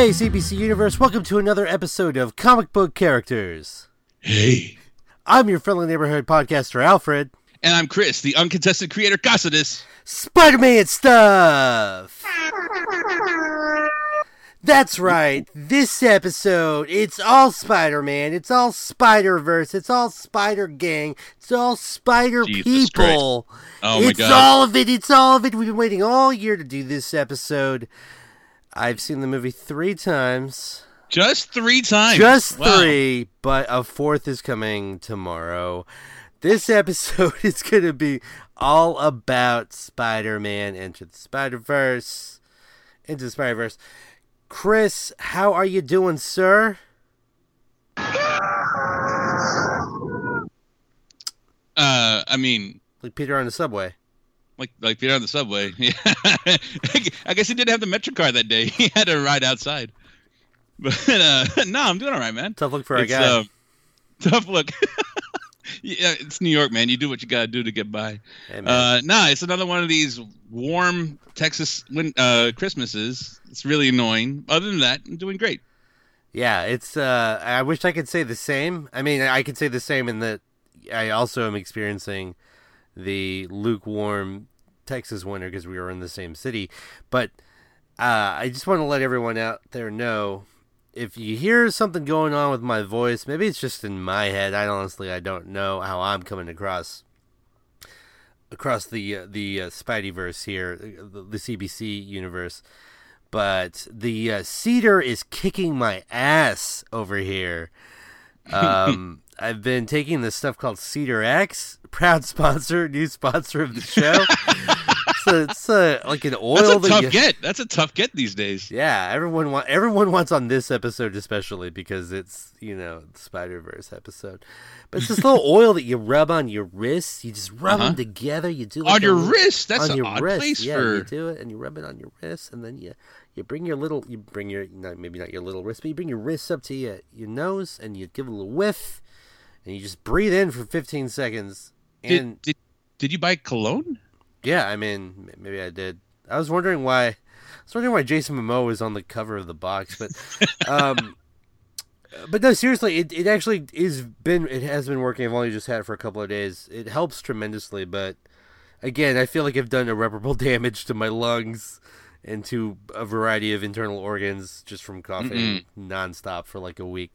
Hey, CBC Universe, welcome to another episode of Comic Book Characters. Hey. I'm your friendly neighborhood podcaster, Alfred. And I'm Chris, the uncontested creator, Cassidus. Spider Man stuff! That's right. This episode, it's all Spider Man. It's all Spider Verse. It's all Spider Gang. It's all Spider Jesus People. Oh my it's god. all of it. It's all of it. We've been waiting all year to do this episode. I've seen the movie three times. Just three times. Just Wow. three, but a fourth is coming tomorrow. This episode is going to be all about Spider Man Into the Spider Verse. Into the Spider Verse. Chris, how are you doing, sir? Uh, I mean, Like Peter on the subway. Like like Peter on the subway. Yeah. I guess he didn't have the Metro card that day. He had to ride outside. But uh, no, I'm doing all right, man. Tough look for our It's, guy. uh, tough look. yeah, it's New York, man. You do what you gotta do to get by. Hey. Uh, no, it's another one of these warm Texas win- uh, Christmases. It's really annoying. Other than that, I'm doing great. Yeah, it's. Uh, I wish I could say the same. I mean, I could say the same in that I also am experiencing the lukewarm Texas winter because we were in the same city. But uh, I just want to let everyone out there know if you hear something going on with my voice, maybe it's just in my head. I honestly I don't know how I'm coming across across the uh, the uh, Spideyverse here, the, the CBC universe. But the uh, cedar is kicking my ass over here. Um, I've been taking this stuff called Cedar X, proud sponsor, new sponsor of the show. so it's uh, like an oil That's a that tough you- get. That's a tough get these days. yeah, everyone want everyone wants on this episode especially because it's you know the Spider Verse episode. But it's this little oil that you rub on your wrists. You just rub Uh-huh. them together. You do like on a your little- wrist. That's on an your odd wrist. place yeah, for. you do it and you rub it on your wrist, and then you you bring your little you bring your not maybe not your little wrist, but you bring your wrists up to your your nose and you give a little whiff, and you just breathe in for 15 seconds. And Did, did did you buy cologne? yeah, I mean maybe I did. I was wondering why. I was wondering why Jason Momoa was on the cover of the box, but um, but no, seriously, it, it actually is been it has been working. I've only just had it for a couple of days. It helps tremendously, but again, I feel like I've done irreparable damage to my lungs and to a variety of internal organs just from coughing nonstop for like a week.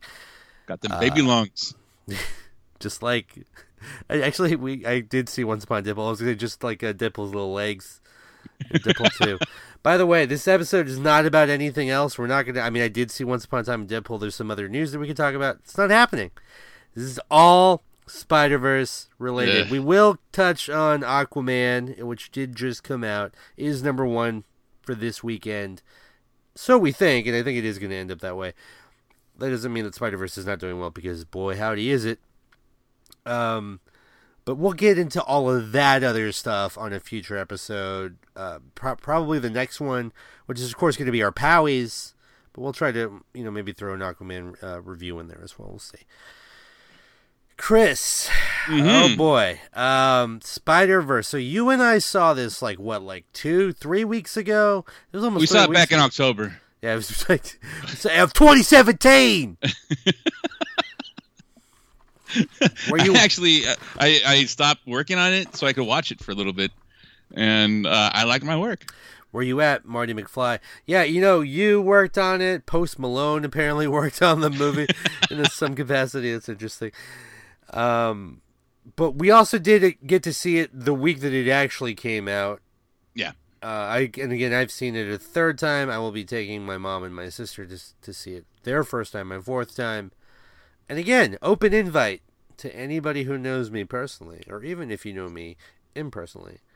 Got the baby Uh, lungs. Just like, actually, we I did see once upon a Dipple. I was gonna just like uh, Dipple's little legs. Dipple too. By the way, this episode is not about anything else. We're not gonna. I mean, I did see once upon a time in Deadpool. There's some other news that we can talk about. It's not happening. This is all Spider Verse related. Yeah. We will touch on Aquaman, which did just come out. It is number one for this weekend. So we think, and I think it is going to end up that way. That doesn't mean that Spider Verse is not doing well because boy, howdy is it. Um, but we'll get into all of that other stuff on a future episode. Uh, pro- probably the next one, which is of course going to be our Powies. But we'll try to, you know, maybe throw an Aquaman uh, review in there as well. We'll see. Chris, oh Mhm. boy, um, Spider Verse. So you and I saw this like what, like two, three weeks ago? It was almost. we saw it back in. October. Yeah, it was like of 2017. Were you I actually, I I stopped working on it so I could watch it for a little bit, and uh, I like my work. Where you at, Marty McFly? Yeah, you know, you worked on it. Post Malone apparently worked on the movie in some capacity. That's interesting. Um, but we also did get to see it the week that it actually came out. Yeah. Uh, I and again, I've seen it a third time. I will be taking my mom and my sister to to see it their first time, my fourth time. And again, open invite to anybody who knows me personally, or even if you know me impersonally.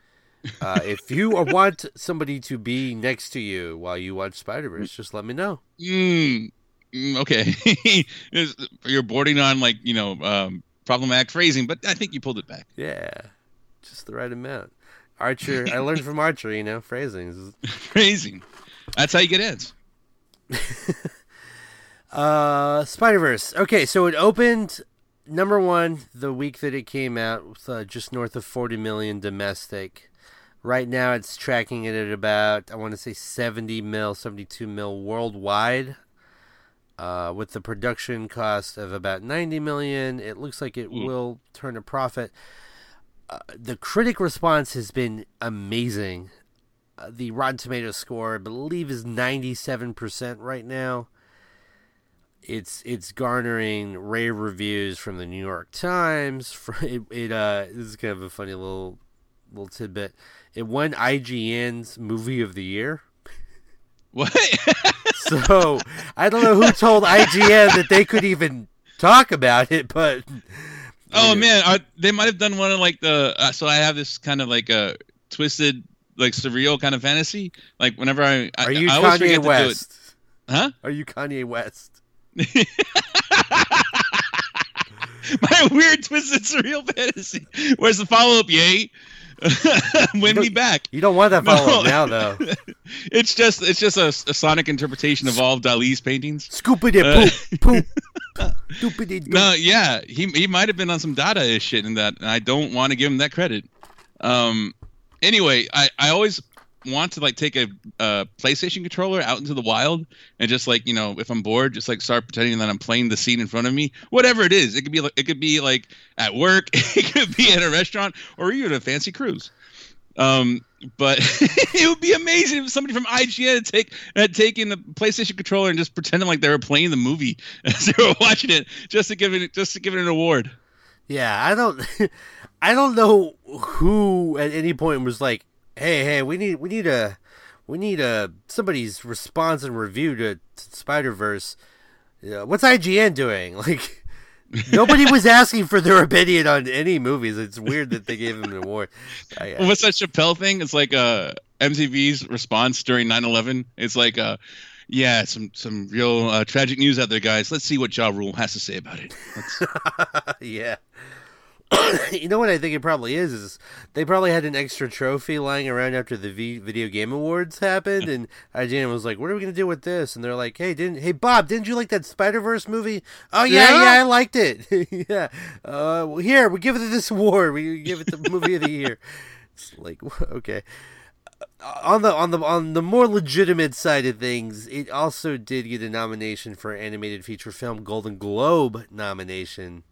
Uh, if you want somebody to be next to you while you watch Spider Verse, just let me know. Mm, mm, okay, you're boarding on like you know um, problematic phrasing, but I think you pulled it back. Yeah, just the right amount. Archer, I learned from Archer, you know, phrasings. Phrasing. That's how you get ads. Uh, Spider Verse. Okay, so it opened number one the week that it came out, with, uh, just north of forty million domestic. Right now, it's tracking it at about I want to say 70 mil, 72 mil worldwide. Uh, with the production cost of about 90 million, it looks like it Mm. will turn a profit. Uh, the critic response has been amazing. Uh, the Rotten Tomatoes score, I believe, is 97% right now. It's it's garnering rave reviews from the New York Times. For it, it uh, this is kind of a funny little little tidbit. It won IGN's Movie of the Year. What? So I don't know who told IGN that they could even talk about it, but oh man, are, they might have done one of like the. Uh, so I have this kind of like a twisted, like surreal kind of fantasy. Like whenever I, I are you I Kanye forget to do it. West? Huh? Are you Kanye West? My weird twisted surreal fantasy. Where's the follow up? Yay! Win me back. You don't want that follow up No. now, though. It's just it's just a, a sonic interpretation of all of Dali's paintings. Scoopity Uh, poop poop. No, yeah, he he might have been on some Dada shit in that, and I don't want to give him that credit. Um, anyway, I I always want to like take a, a PlayStation controller out into the wild and just like you know if I'm bored, just like start pretending that I'm playing the scene in front of me, whatever it is. It could be like it could be like at work, it could be at a restaurant, or even a fancy cruise. Um, but it would be amazing if somebody from IGN had, take, had taken the PlayStation controller and just pretending like they were playing the movie as they were watching it, just to give it just to give it an award. Yeah, I don't, I don't know who at any point was like, "Hey, hey, we need, we need a, we need a somebody's response and review to, Spider Verse." Yeah, what's IGN doing? Like, nobody was asking for their opinion on any movies. It's weird that they gave him an award. I, I- What's that Chappelle thing? It's like uh, MTV's response during 9/11. It's like, uh, yeah, some some real uh, tragic news out there, guys. Let's see what Ja Rule has to say about it. Yeah. you know what I think it probably is is they probably had an extra trophy lying around after the v- video game awards happened, and IGN was like, "What are we gonna do with this?" And they're like, "Hey, didn't hey Bob, didn't you like that Spider Verse movie? Oh yeah, Yeah. yeah, I liked it. yeah, uh, well, here we give it this award. We give it the movie of the year. It's like okay." Uh, On the on the on the more legitimate side of things, it also did get a nomination for animated feature film Golden Globe nomination.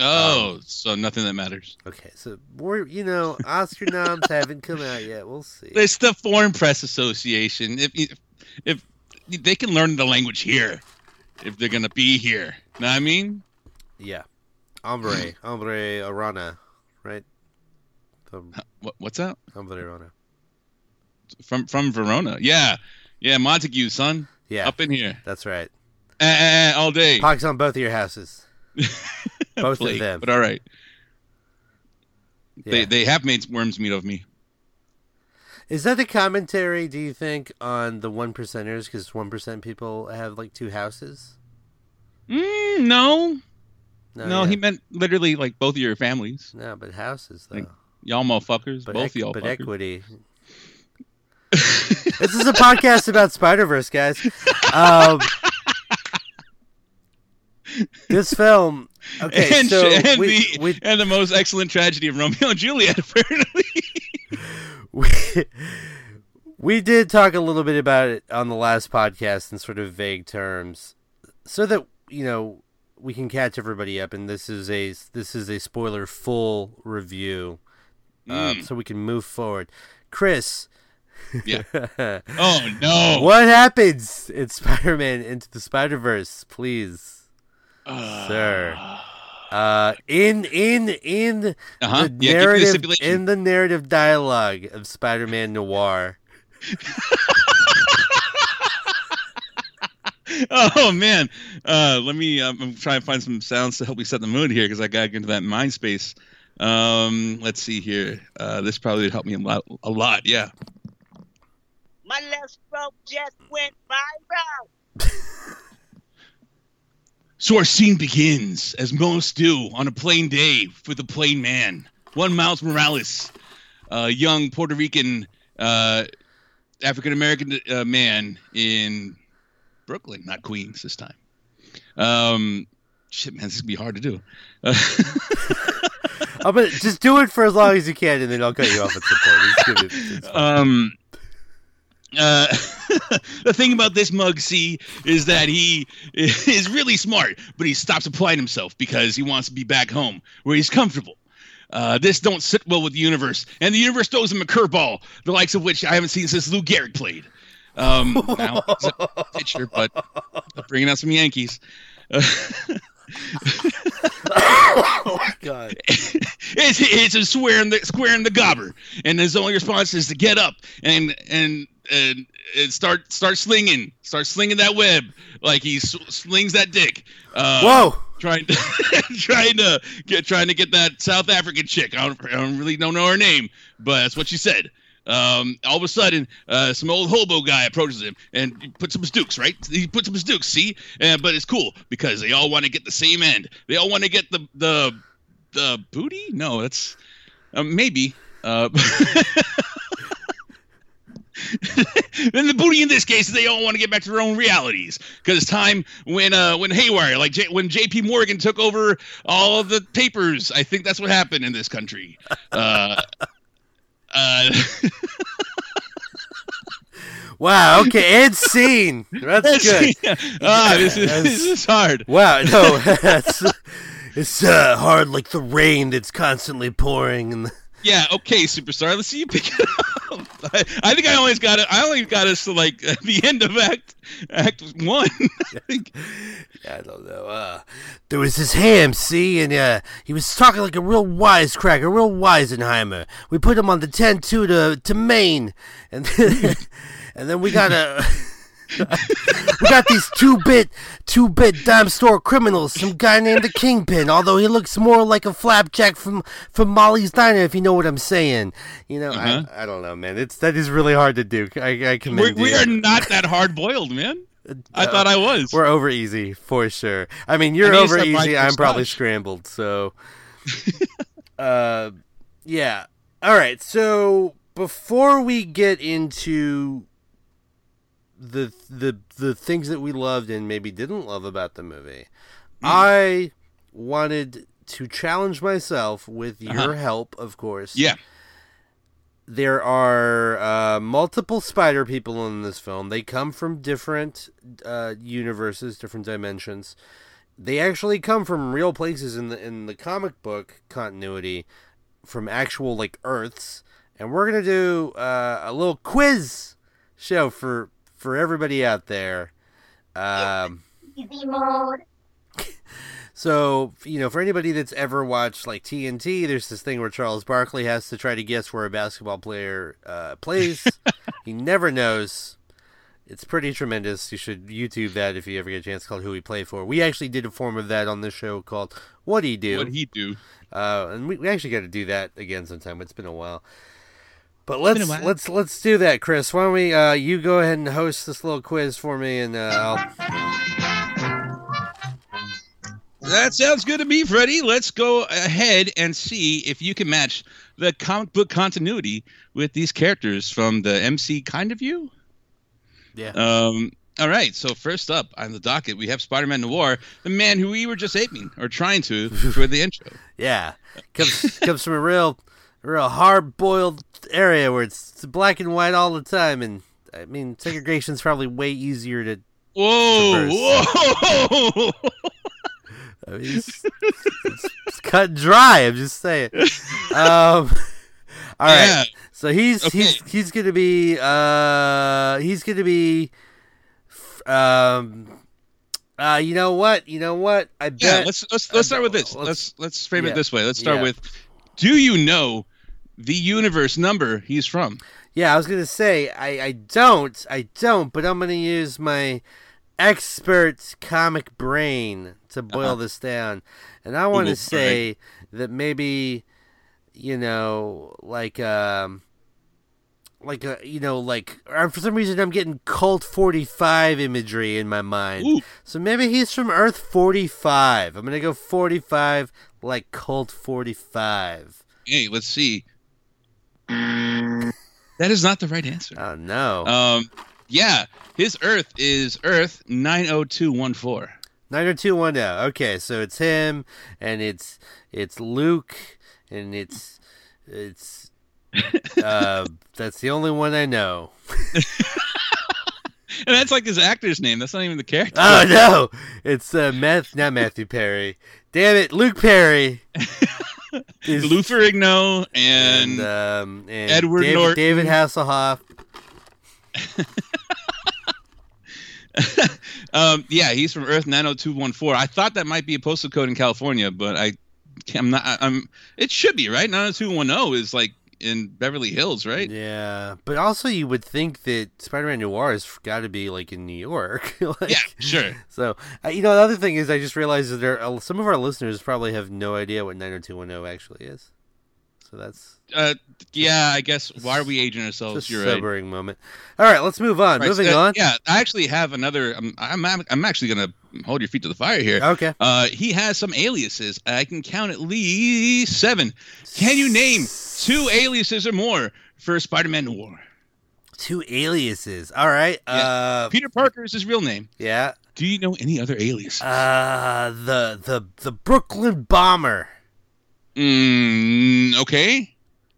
Oh, so nothing that matters. Okay, so we're you know Oscar noms haven't come out yet. We'll see. It's the Foreign Press Association. If if, if they can learn the language here, if they're gonna be here, know what I mean? Yeah, Hombre, Hombre Arana, right? From What, what's that? Hombre Arana. From from Verona? Yeah, yeah, Montague, son, Yeah, up in here, that's right. Eh, eh, eh, all day. Pox on both of your houses. both of them. But all right. Yeah. They they have made worms meat of me. Is that the commentary? Do you think on the one percenters? Because one percent people have like two houses. Mm, no, no, yeah. he meant literally like both of your families. no, but houses though. Like, Y'all motherfuckers, but both of y'all but fuckers. equity. this is a podcast about Spider Verse, guys. Um, this film. Okay, and, so and we, the we, and the most excellent tragedy of Romeo and Juliet, apparently. we we did talk a little bit about it on the last podcast in sort of vague terms, so that you know we can catch everybody up. And this is a this is a spoiler full review, uh, Mm. so we can move forward. Chris, Yeah. oh no! what happens in Spider-Man into the Spider-Verse, please, Uh, sir? Uh, in in in Uh-huh. the Yeah, give me the narrative in the narrative dialogue of Spider-Man Noir. Oh man, uh, let me. Um, I'm trying to find some sounds to help me set the mood here because I gotta get into that mind space. Um, let's see here. Uh, this probably would help me a lot. A lot, yeah. My left stroke just went viral. So our scene begins, as most do, on a plain day for the plain man. One Miles Morales, a young Puerto Rican, uh, African American uh, man in Brooklyn, not Queens this time. Um, shit, man, this is gonna be hard to do. Uh, I'm gonna just do it for as long as you can, and then I'll cut you off at some point. It's good. It's, it's. Um, uh, the thing about this mug, see, is that he is really smart, but he stops applying himself because he wants to be back home where he's comfortable. Uh, this don't sit well with the universe, and the universe throws him a curveball, the likes of which I haven't seen since Lou Gehrig played. Um, now he's a pitcher, but bringing out some Yankees. Uh, God. it's it's a square in the square in the gobber, and his only response is to get up and and and, and start start slinging, start slinging that web like he slings that dick. Uh, Whoa. Trying to trying to get trying to get that South African chick. I don't, I don't really don't know her name, but that's what she said. Um, all of a sudden, uh, some old hobo guy approaches him and puts some dukes, right? He puts some dukes, see? Uh, but it's cool because they all want to get the same end. They all want to get the the the booty? No, that's uh, maybe. Then the booty in this case is they all want to get back to their own realities because it's time when uh when haywire like J- when J.P. Morgan took over all of the papers. I think that's what happened in this country. Uh, uh, Wow. Okay. And scene. That's good. ah, this is this is hard. Wow. No. That's. It's uh, hard like the rain that's constantly pouring. And Yeah, okay, superstar. Let's see you pick it up. I, I think I always got it. I only got us to like the end of act act one. I think. I don't know. Uh, there was this ham, see, and uh, he was talking like a real wisecracker, a real Weisenheimer. We put him on the 10-2 to to Maine, and then, and then we got a. we got these two-bit, two-bit dime store criminals. Some guy named the Kingpin, although he looks more like a flapjack from from Molly's Diner, if you know what I'm saying. You know, Uh-huh. I, I don't know, man. It's that is really hard to do. I, I We're, commend we are not that hard boiled, man. I thought I was. We're over easy for sure. I mean, you're I over easy. I'm probably scrambled. So, uh, yeah. All right. So before we get into the the the things that we loved and maybe didn't love about the movie, Hmm. I wanted to challenge myself with your Uh-huh. help, of course. Yeah. There are uh, multiple spider people in this film. They come from different uh, universes, different dimensions. They actually come from real places in the in the comic book continuity, from actual like Earths. And we're gonna do uh, a little quiz show for for everybody out there. Um, Easy mode. so, you know, for anybody that's ever watched like TNT, there's this thing where Charles Barkley has to try to guess where a basketball player uh, plays. he never knows. It's pretty tremendous. You should YouTube that if you ever get a chance called Who He Play For. We actually did a form of that on this show called What You Do? What'd he do? Uh, and we, we actually got to do that again sometime. It's been a while. But let's let's let's do that, Chris. Why don't we? Uh, you go ahead and host this little quiz for me, and uh, I'll That sounds good to me, Freddie. Let's go ahead and see if you can match the comic book continuity with these characters from the MC kind of you. yeah. Um, all right. So first up on the docket, we have Spider-Man Noir, the man who we were just aping or trying to for the intro. Yeah, comes comes from a real, real hard boiled area where it's black and white all the time, and I mean segregation's probably way easier to. Whoa! Whoa! I mean, it's, it's, it's cut and dry. I'm just saying. Um, all right, Yeah. so he's Okay. he's he's gonna be uh he's gonna be, um, uh you know what you know what I bet Yeah. Let's let's let's start with this. Let's- Let's let's frame yeah. it this way. Let's start Yeah. with: Do you know the universe number he's from? Yeah, I was gonna say I, I don't I don't, but I'm gonna use my expert comic brain to boil Uh-huh. this down, and I want to say that maybe you know like um like a you know like for some reason I'm getting Colt 45 imagery in my mind. Ooh. So maybe he's from Earth 45. I'm gonna go 45 like Colt 45. Hey, let's see. That is not the right answer. Oh no. Um, yeah, his Earth is Earth nine zero two one four. Nine or two one now. Okay, so it's him, and it's it's Luke, and it's it's uh, that's the only one I know. And that's like his actor's name. That's not even the character. Oh no, it's uh, Math, not Matthew Perry. Damn it, Luke Perry. is- Luther Igno and, and, um, and Edward David, Norton. David Hasselhoff. um, yeah, he's from Earth 90214. I thought that might be a postal code in California, but I, I'm not. I'm. It should be right. 90210 is like in Beverly Hills, right? Yeah, but also you would think that Spider-Man Noir has got to be like in New York. like, Yeah, sure. So uh, you know, the other thing is, I just realized that there are, some of our listeners probably have no idea what 90210 actually is. So that's Uh, yeah, I guess. Why are we aging ourselves? You're right. sobering moment. All right, let's move on. Right, Moving so, on. Yeah, I actually have another. I'm. I'm. I'm actually gonna hold your feet to the fire here. Okay. Uh, he has some aliases. I can count at least seven. Can you name two aliases or more for Spider-Man Noir? Two aliases. All right. Uh, Peter Parker is his real name. yeah. Do you know any other aliases? Uh, the the the Brooklyn Bomber. Mm, okay.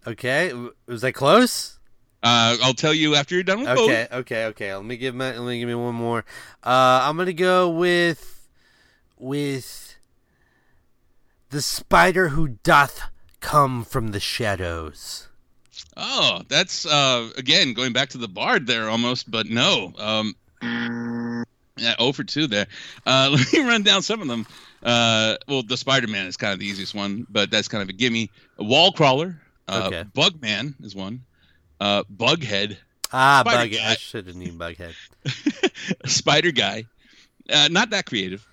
Okay, was that close? Uh, I'll tell you after you're done with both. Okay, okay, okay. Let me give my, let me give me one more. Uh, I'm gonna go with with the spider who doth come from the shadows. Oh, that's uh again going back to the bard there almost, but no. Um, yeah, 0 for two there. Uh, let me run down some of them. Uh, well, the Spider-Man is kind of the easiest one, but that's kind of a gimme. Wall crawler. Uh, Okay. Bugman is one. Uh, Bughead. Ah, Spider bug. guy. I should have named Bughead. Spider guy. Uh, not that creative.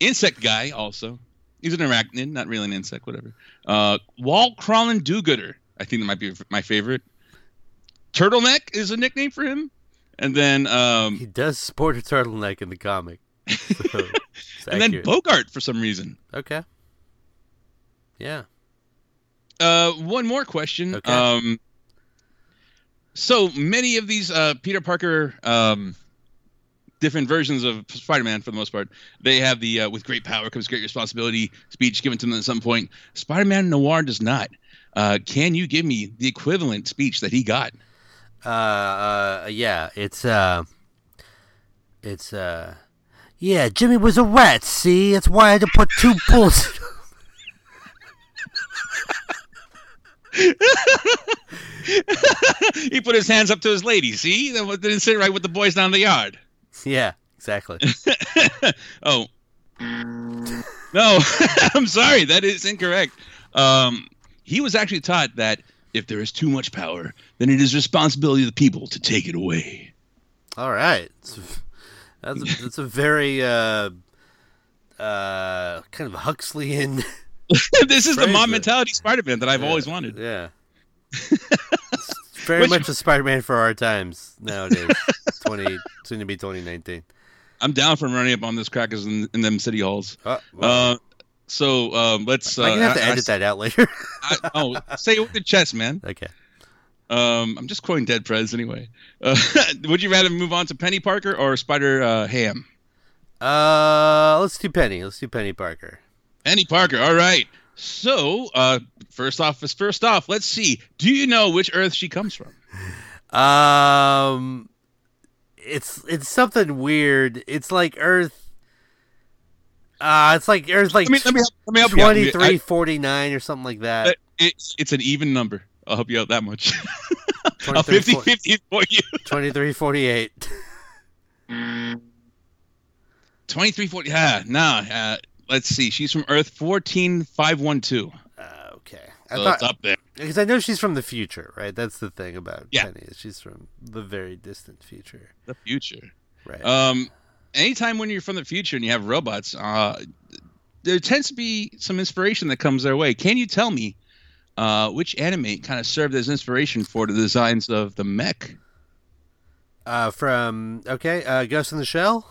Insect guy also. He's an arachnid, not really an insect, whatever. Uh, wall crawling do-gooder. I think that might be my favorite. Turtleneck is a nickname for him. And then um, He does sport a turtleneck in the comic. So and then. Bogart for some reason. okay. Yeah. Uh, one more question. Okay. Um, so many of these uh, Peter Parker um, different versions of Spider-Man, for the most part, they have the uh, "with great power comes great responsibility" speech given to them at some point. Spider-Man Noir does not. Uh, can you give me the equivalent speech that he got? Uh, uh, yeah. It's uh, it's uh, yeah. Jimmy was a rat. See, that's why I had to put two bullets. he put his hands up to his lady. See, that didn't sit right with the boys down the yard. yeah, exactly. oh. No, I'm sorry. That is incorrect. Um, he was actually taught that if there is too much power, then it is responsibility of the people to take it away. All right. It's, that's a, that's a very uh, uh, kind of Huxleyan. this is the it. mentality Spider-Man that I've always wanted. Yeah. Very Which- much a Spider-Man for our times nowadays. Twenty soon to be twenty nineteen. I'm down for running up on this crackers in, in them city halls. Oh, well, Uh, so um, let's. Uh, gonna have to I- I- edit that out later. I- oh, say it with the chest, man. okay. Um, I'm just quoting Dead Prez anyway. Uh, would you rather move on to Penny Parker or Spider uh, Ham? Uh, let's do Penny. Let's do Penny Parker. Penny Parker. All right. So, uh, first off is first off. Let's see. Do you know which Earth she comes from? Um, it's it's something weird. It's like Earth. Uh, it's like Earth like Let me let me let me help you out. I- or something like that. uh, it's it's an even number. I'll help you out that much. A 23, 50 50 for you. 23 48. 23 40. Ah, nah. Uh, let's see. She's from Earth 14512. Uh, okay. I So thought up there. because I know she's from the future, right? That's the thing about Yeah. Penny. is She's from the very distant future, The future. right? Um, anytime when you're from the future and you have robots, uh, there tends to be some inspiration that comes their way. Can you tell me uh, which anime kind of served as inspiration for the designs of the mech? Uh, from okay, uh, Ghost in the Shell.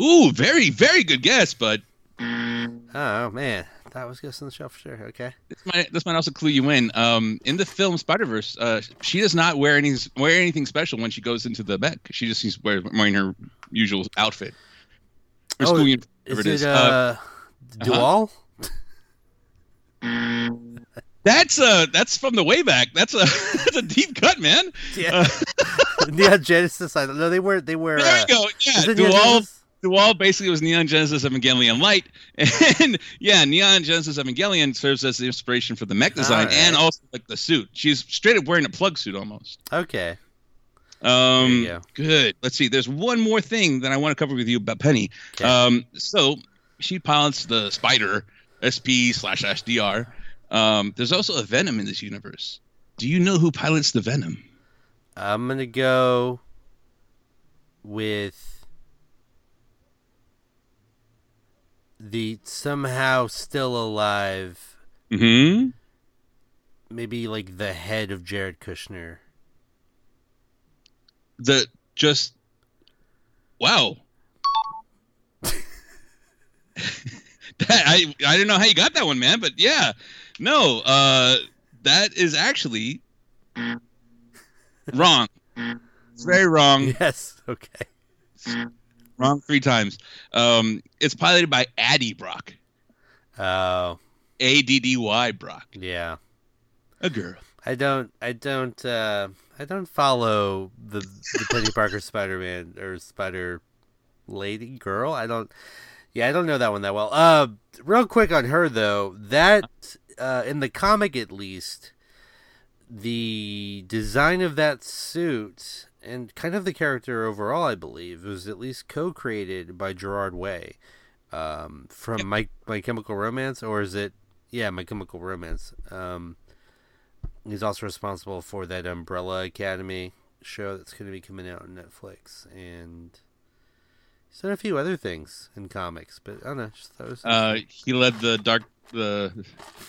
Ooh, very, very good guess, bud. Oh man, that was Ghost in the Shell for sure. Okay. This might, this might also clue you in. Um, in the film Spider Verse, uh, she does not wear any wear anything special when she goes into the mech. She just seems wear- wearing her usual outfit. Or Oh, school uniform, Is it it is. uh, Uh, Dual? That's uh that's from the way back. That's a that's a deep cut, man. Yeah. Neon Genesis. I know. They were. They were. There uh, you go. Yeah, Dual Dual basically was Neon Genesis Evangelion Light, and yeah, Neon Genesis Evangelion serves as the inspiration for the mech design Alright. and also like the suit. She's straight up wearing a plug suit almost. Okay. Um, go. good. Let's see. There's one more thing that I want to cover with you about Penny. Okay. Um, so she pilots the Spider SP slash SDR. Um, there's also a Venom in this universe. Do you know who pilots the Venom? I'm gonna go with the somehow still alive, Mm-hmm. maybe like the head of Jared Kushner. The just wow. that, I I didn't know how you got that one, man, but yeah, no, uh, that is actually wrong. It's very wrong. Yes. Okay. Wrong three times. Um, it's piloted by Addy Brock. Oh, A D D Y Brock. yeah. A girl. I don't. I don't. Uh, I don't follow the the Penny Parker Spider Man or Spider Lady Girl. I don't. Yeah, I don't know that one that well. Uh, real quick on her though. That uh, in the comic at least, the design of that suit and kind of the character overall, I believe, was at least co-created by Gerard Way um, from My My Chemical Romance, or is it? Yeah, My Chemical Romance. Um, he's also responsible for that Umbrella Academy show that's going to be coming out on Netflix, and he's done a few other things in comics. But I don't know, just thought was Uh, he led the dark the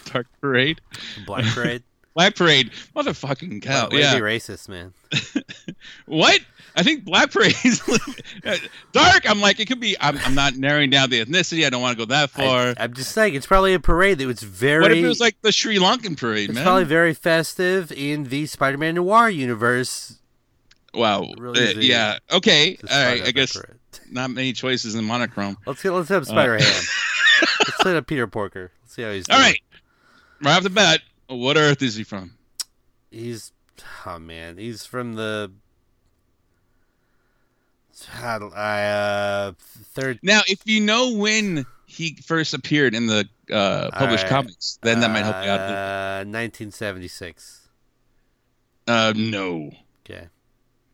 dark parade. Black Parade. Black Parade, motherfucking cow! Wow, yeah, racist, man. what? I think Black Parade is dark. I'm like, it could be. I'm, I'm not narrowing down the ethnicity. I don't want to go that far. I, am just saying, it's probably a parade that was very. what if it was like the Sri Lankan parade, it's man? probably very festive in the Spider-Man Noir universe. wow. really Uh, yeah. Okay. All right. I guess parade. not many choices in monochrome. Let's get let's have Spider Ham. Let's play up Peter Porker. Let's see how he's. All doing. right. Right off the bat, what Earth is he from? He's oh man, he's from the I, uh third Now, if you know when he first appeared in the uh, published All right. comics, then that might help you out. Uh 1976. Uh, no, Okay.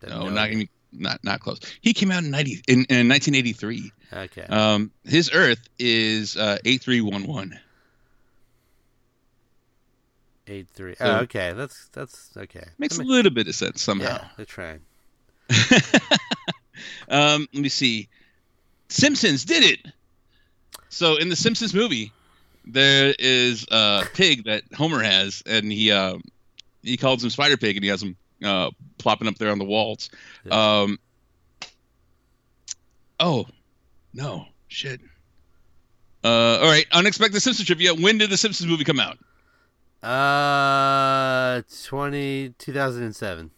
no, not even, not not close. He came out in ninety in, in 1983. Okay. Um, his Earth is uh, 8311. Eight three. so- oh, okay. That's that's okay. Makes That a ma- little bit of sense somehow. Yeah, they're trying. um, let me see. Simpsons did it. So in the Simpsons movie, there is a pig that Homer has, and he uh, he calls him Spider Pig, and he has him uh, plopping up there on the walls. Yeah. Um, oh no, shit. Uh, all right, unexpected Simpsons trivia. When did the Simpsons movie come out? Uh 20 2007.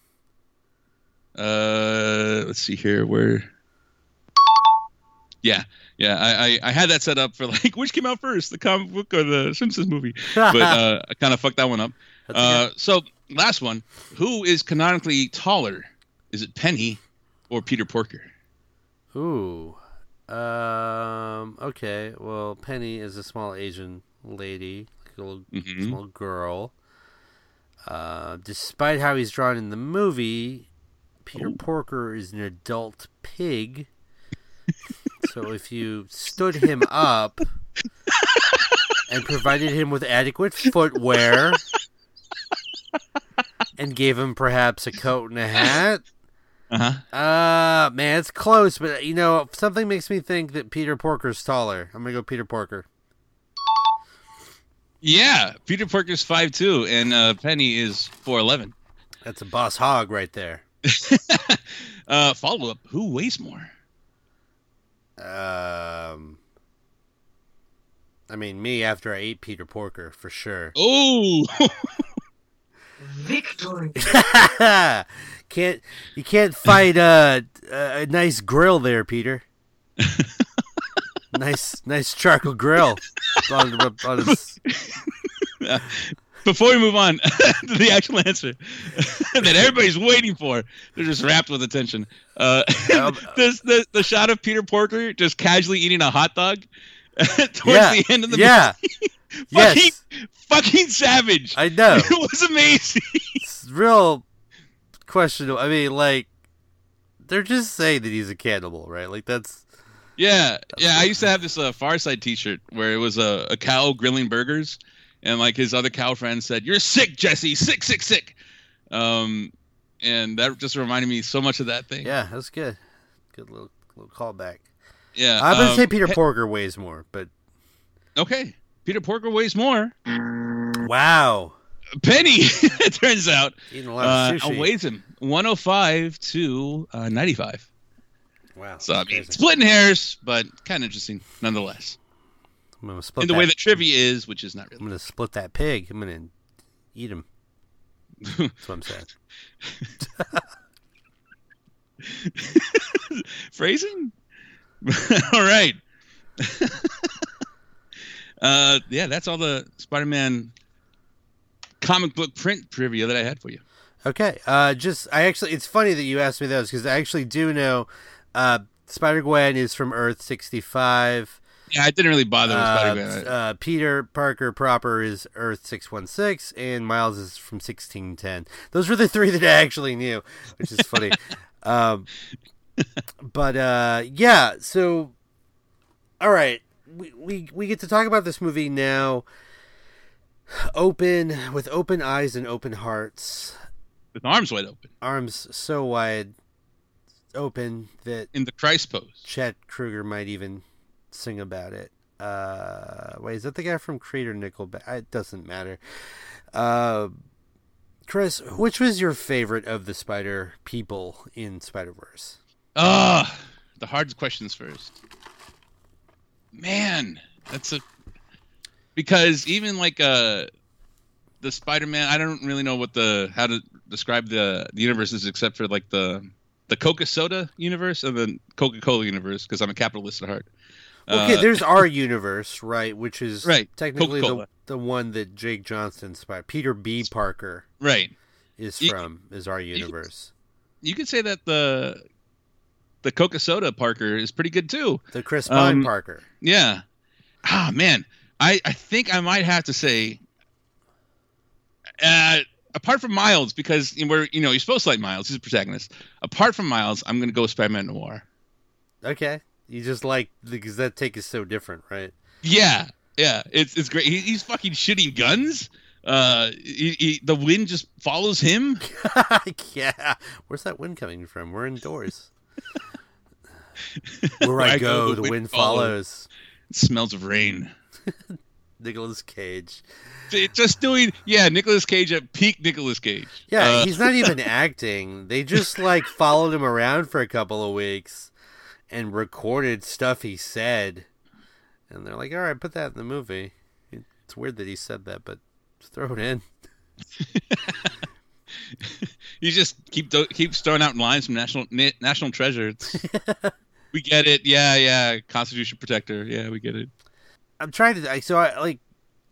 Uh, let's see here. Where? Yeah, yeah. I, I, I had that set up for like which came out first, the comic book or the Simpsons movie. But uh, I kind of fucked that one up. Uh, so last one. Who is canonically taller? Is it Penny or Peter Porker? Ooh. Um. Okay. Well, Penny is a small Asian lady, like a little Mhm. small girl. Uh, despite how he's drawn in the movie, Peter Oh. Porker is an adult pig. so if you stood him up and provided him with adequate footwear and gave him perhaps a coat and a hat, Uh huh. uh, man, it's close, but you know, something makes me think that Peter Porker's taller. I'm gonna go Peter Porker. Yeah, Peter Porker's five two, and uh, Penny is four eleven. That's a boss hog right there. uh, follow up. Who weighs more? Um, I mean, me after I ate Peter Porker for sure. Oh, Victory. can't you can't fight uh, a nice grill there, Peter? nice, nice charcoal grill on, on his before we move on to the actual answer that everybody's waiting for, they're just wrapped with attention. Uh, Um, this the the shot of Peter Porker just casually eating a hot dog towards yeah, the end of the yeah, movie. Fucking, yes, fucking savage. I know. it was amazing. It's real questionable. I mean, like they're just saying that he's a cannibal, right? Like that's Yeah, yeah. I used to have this uh, Far Side T-shirt where it was a, a cow grilling burgers, and like his other cow friend said, "You're sick, Jesse. Sick, sick, sick." Um, and that just reminded me so much of that thing. yeah, that's good. Good little little callback. yeah. I'm gonna um, say Peter he- Porker weighs more, but Okay, Peter Porker weighs more. wow, Penny, it turns out, eating a lot uh, outweighs him 105 to uh, 95. wow, So I mean, splitting hairs, but kind of interesting nonetheless. I'm gonna split In the that. way that trivia is, which is not really. I'm gonna split that pig. I'm gonna eat him. That's what I'm saying. Phrasing? all right. Uh, yeah, that's all the Spider-Man comic book print trivia that I had for you. Okay. Uh, just I actually, it's funny that you asked me those because I actually do know. Uh, Spider Gwen is from Earth 65. Yeah, I didn't really bother with Uh, Spider-Man. uh, Peter Parker proper is Earth 616, and Miles is from 1610. Those were the three that I actually knew, which is funny. um, but uh, yeah, so all right, we, we we get to talk about this movie now. Open with open eyes and open hearts, with arms wide open arms so wide open that in the Christ pose. Chet Kroeger might even sing about it. Uh, wait, is that the guy from Creed or Nickelback? It doesn't matter. Uh, Chris, which was your favorite of the Spider people in Spider Verse? Ah, the hard questions first. Man, that's a because even like uh the Spider-Man, I don't really know what the how to describe the the universe is except for like the the Coca Soda universe and the Coca Cola universe because I'm a capitalist at heart. Okay, Uh, there's our universe, right? Which is Right, technically the, Coca-Cola. the one that Jake Johnson inspired. Peter B. Parker right. is You- from is our universe. You could say that the the Coca Soda Parker is pretty good too. The Chris Pine um, Parker. Yeah. Ah, man. I, I think I might have to say, uh, apart from Miles, because you know, we're you know you're supposed to like Miles, he's a protagonist. Apart from Miles, I'm gonna go with Spider-Man Noir. Okay, you just like because that take is so different, right? Yeah, yeah, it's it's great. He, he's fucking shooting guns. Uh, he, he, the wind just follows him. yeah. Where's that wind coming from? We're indoors. Where I go, the wind follows. It smells of rain. Nicolas Cage. Just doing, yeah, Nicolas Cage at peak Nicolas Cage. Yeah, Uh, he's not even acting. They just like followed him around for a couple of weeks and recorded stuff he said. And they're like, "All right, put that in the movie." It's weird that he said that, but throw it in. You just keep keeps throwing out lines from National National Treasure. We get it. Yeah, yeah. Constitution protector. Yeah, we get it. I'm trying to. I So I like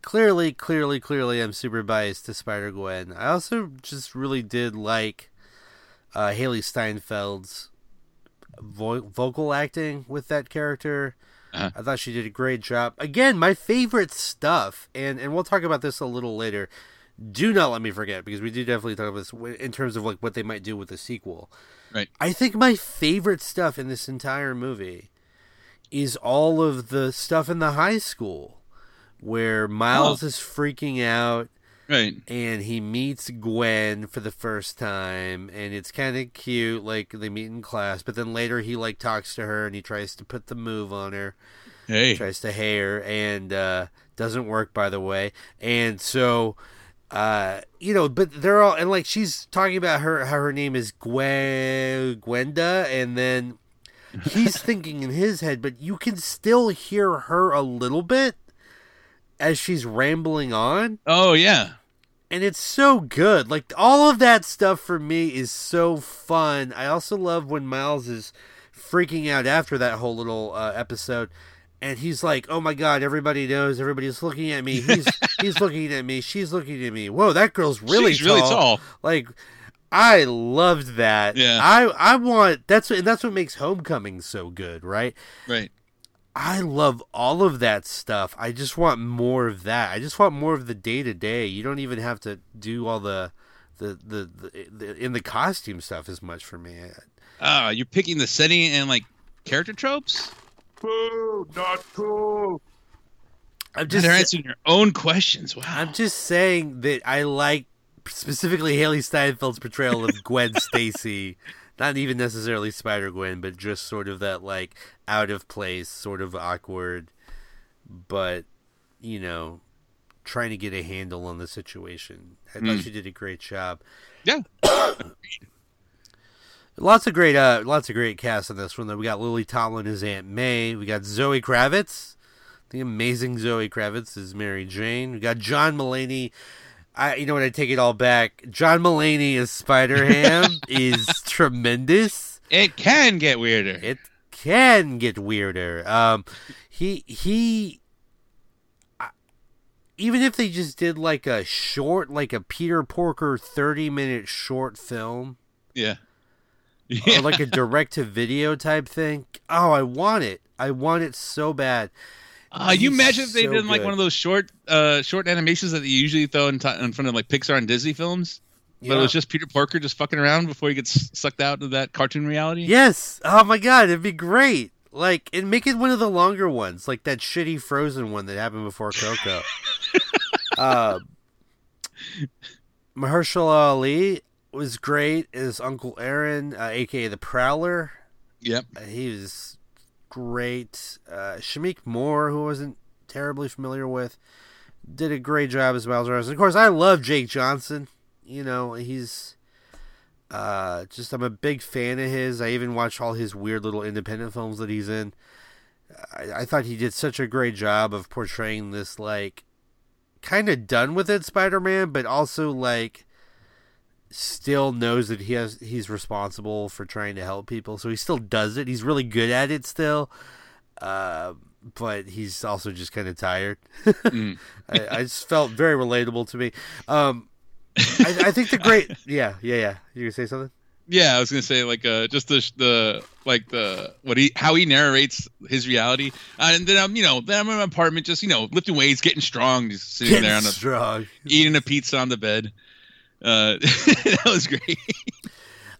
clearly, clearly, clearly, I'm super biased to Spider Gwen. I also just really did like uh, Hailee Steinfeld's vo- vocal acting with that character. Uh-huh. I thought she did a great job. Again, my favorite stuff, and and we'll talk about this a little later. Do not let me forget because we do definitely talk about this in terms of like what they might do with the sequel. Right. I think my favorite stuff in this entire movie is all of the stuff in the high school where Miles is freaking out Right. and he meets Gwen for the first time and it's kind of cute like they meet in class but then later he like talks to her and he tries to put the move on her Hey. tries to hay her and uh doesn't work by the way and so uh you know but they're all and like she's talking about her how her name is Gwen Gwenda and then he's thinking in his head but you can still hear her a little bit as she's rambling on Oh yeah. and it's so good. Like all of that stuff for me is so fun. I also love when Miles is freaking out after that whole little uh, episode, and he's like, "Oh my god, everybody knows, everybody's looking at me." He's He's looking at me. She's looking at me. Whoa, that girl's really tall. She's tall. really tall. Like, I loved that. Yeah. I I want that's what and that's what makes Homecoming so good, right? Right. I love all of that stuff. I just want more of that. I just want more of the day to day. You don't even have to do all the the, the the the in the costume stuff as much for me. Uh, you're picking the setting and like character tropes. Boo, not cool. I'm Just They're answering your own questions. Wow. I'm just saying that I like specifically Hailee Steinfeld's portrayal of Gwen Stacy. Not even necessarily Spider Gwen, but just sort of that like out of place, sort of awkward, but you know, trying to get a handle on the situation. I thought Mm. she did a great job. Yeah. Lots of great, uh, lots of great cast in this one. Though we got Lily Tomlin as Aunt May. We got Zoe Kravitz, the amazing Zoe Kravitz is Mary Jane. We got John Mulaney. I, you know what? I take it all back. John Mulaney as Spider Ham is tremendous. It can get weirder. It can get weirder. Um, he he. I- Even if they just did like a short, like a Peter Porker thirty-minute short film, yeah. or like a direct to video type thing. Oh, I want it. I want it so bad. Uh, you imagine if they so did like good. one of those short, uh, short animations that they usually throw in, t- in front of like Pixar and Disney films, but it was just Peter Parker just fucking around before he gets sucked out of that cartoon reality. yes. Oh my god, it'd be great. Like, and make it one of the longer ones, like that shitty Frozen one that happened before Coco. uh, Mahershala Ali was great as Uncle Aaron, uh, aka the Prowler. Yep. Uh, he was great. Uh, Shameik Moore, who I wasn't terribly familiar with, did a great job as Miles Morales. And of course, I love Jake Johnson. You know, he's uh, just I'm a big fan of his. I even watch all his weird little independent films that he's in. I, I thought he did such a great job of portraying this like kind of done with it Spider-Man, but also like still knows that he has he's responsible for trying to help people. So he still does it. He's really good at it still. Uh, but he's also just kind of tired. Mm. I, I just felt very relatable to me. Um, I, I think the great, yeah, yeah, yeah. You gonna say something? Yeah, I was gonna say like uh, just the the like the what he how he narrates his reality, uh, and then I'm you know then I'm in my apartment just you know lifting weights, getting strong, just sitting there on Getting a, strong. eating a pizza on the bed. Uh, that was great.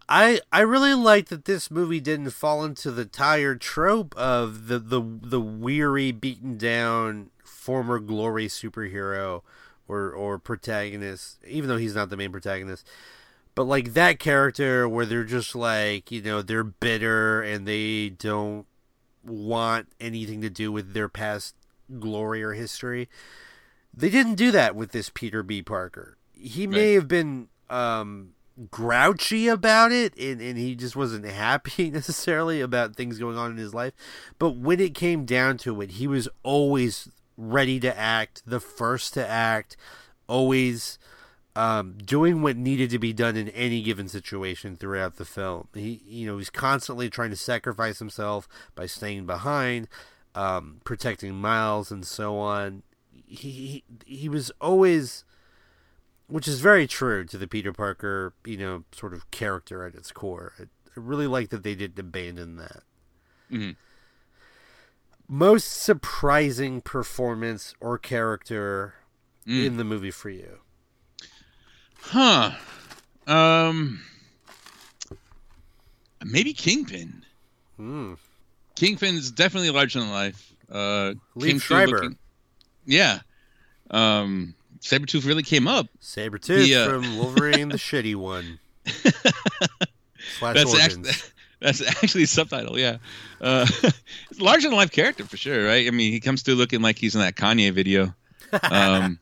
I I really like that this movie didn't fall into the tired trope of the the the weary, beaten down former glory superhero or or protagonist, even though he's not the main protagonist. But like that character where they're just like, you know, they're bitter and they don't want anything to do with their past glory or history. They didn't do that with this Peter B. Parker. He may Right. have been um grouchy about it and, and he just wasn't happy necessarily about things going on in his life. But when it came down to it he was always ready to act the first to act always um, doing what needed to be done in any given situation throughout the film. He you know he's constantly trying to sacrifice himself by staying behind um, protecting miles and so on. He, he he was always which is very true to the Peter Parker, you know, sort of character at its core. I, I really like that they didn't abandon that. Mhm. Most surprising performance or character Mm. in the movie for you? Huh. Um. Maybe Kingpin. Hmm. Kingpin is definitely larger than life. Uh, through Schreiber. looking- yeah. Um, Sabretooth really came up. Sabretooth He, uh, from Wolverine, the shitty one. That's actually that's actually a subtitle. Yeah, uh, it's a larger than life character for sure, right? I mean, he comes through looking like he's in that Kanye video. Um,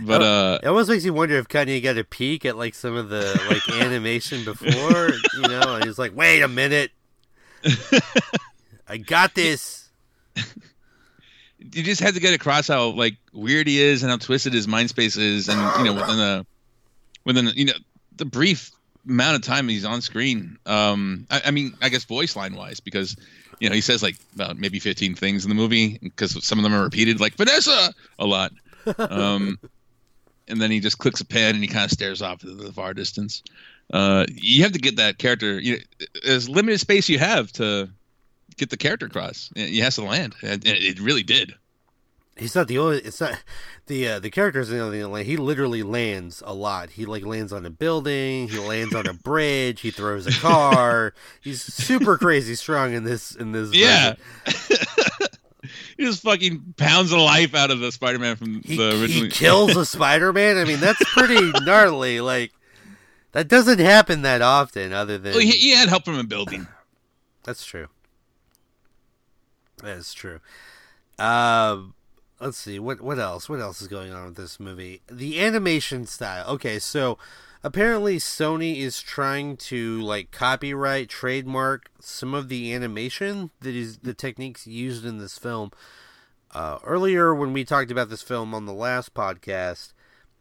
but uh, It almost makes you wonder if Kanye got a peek at like some of the like animation before, you know, and he's like, "Wait a minute, I got this." You just had to get across how like weird he is and how twisted his mind space is, and you know within the within the, you know the brief amount of time he's on screen. Um, I, I mean, I guess voice line wise, because you know he says like about maybe 15 things in the movie because some of them are repeated, like Vanessa a lot. Um, and then he just clicks a pen and he kind of stares off into the far distance. Uh, you have to get that character. You know, there's limited space you have to get the character across. He has to land, and it really did. He's not the only. It's not the uh, the character is the only thing. He literally lands a lot. He like lands on a building. He lands on a bridge. He throws a car. He's super crazy strong in this in this. Yeah. he just fucking pounds the life out of the Spider-Man from he, the original. He kills a Spider-Man. I mean, that's pretty gnarly. Like that doesn't happen that often. Other than well, he, he had help from a building. That's true. That is true. Um let's see what what else? What else is going on with this movie? The animation style. Okay so apparently sony is trying to like copyright trademark some of the animation that is the techniques used in this film. Uh, earlier when we talked about this film on the last podcast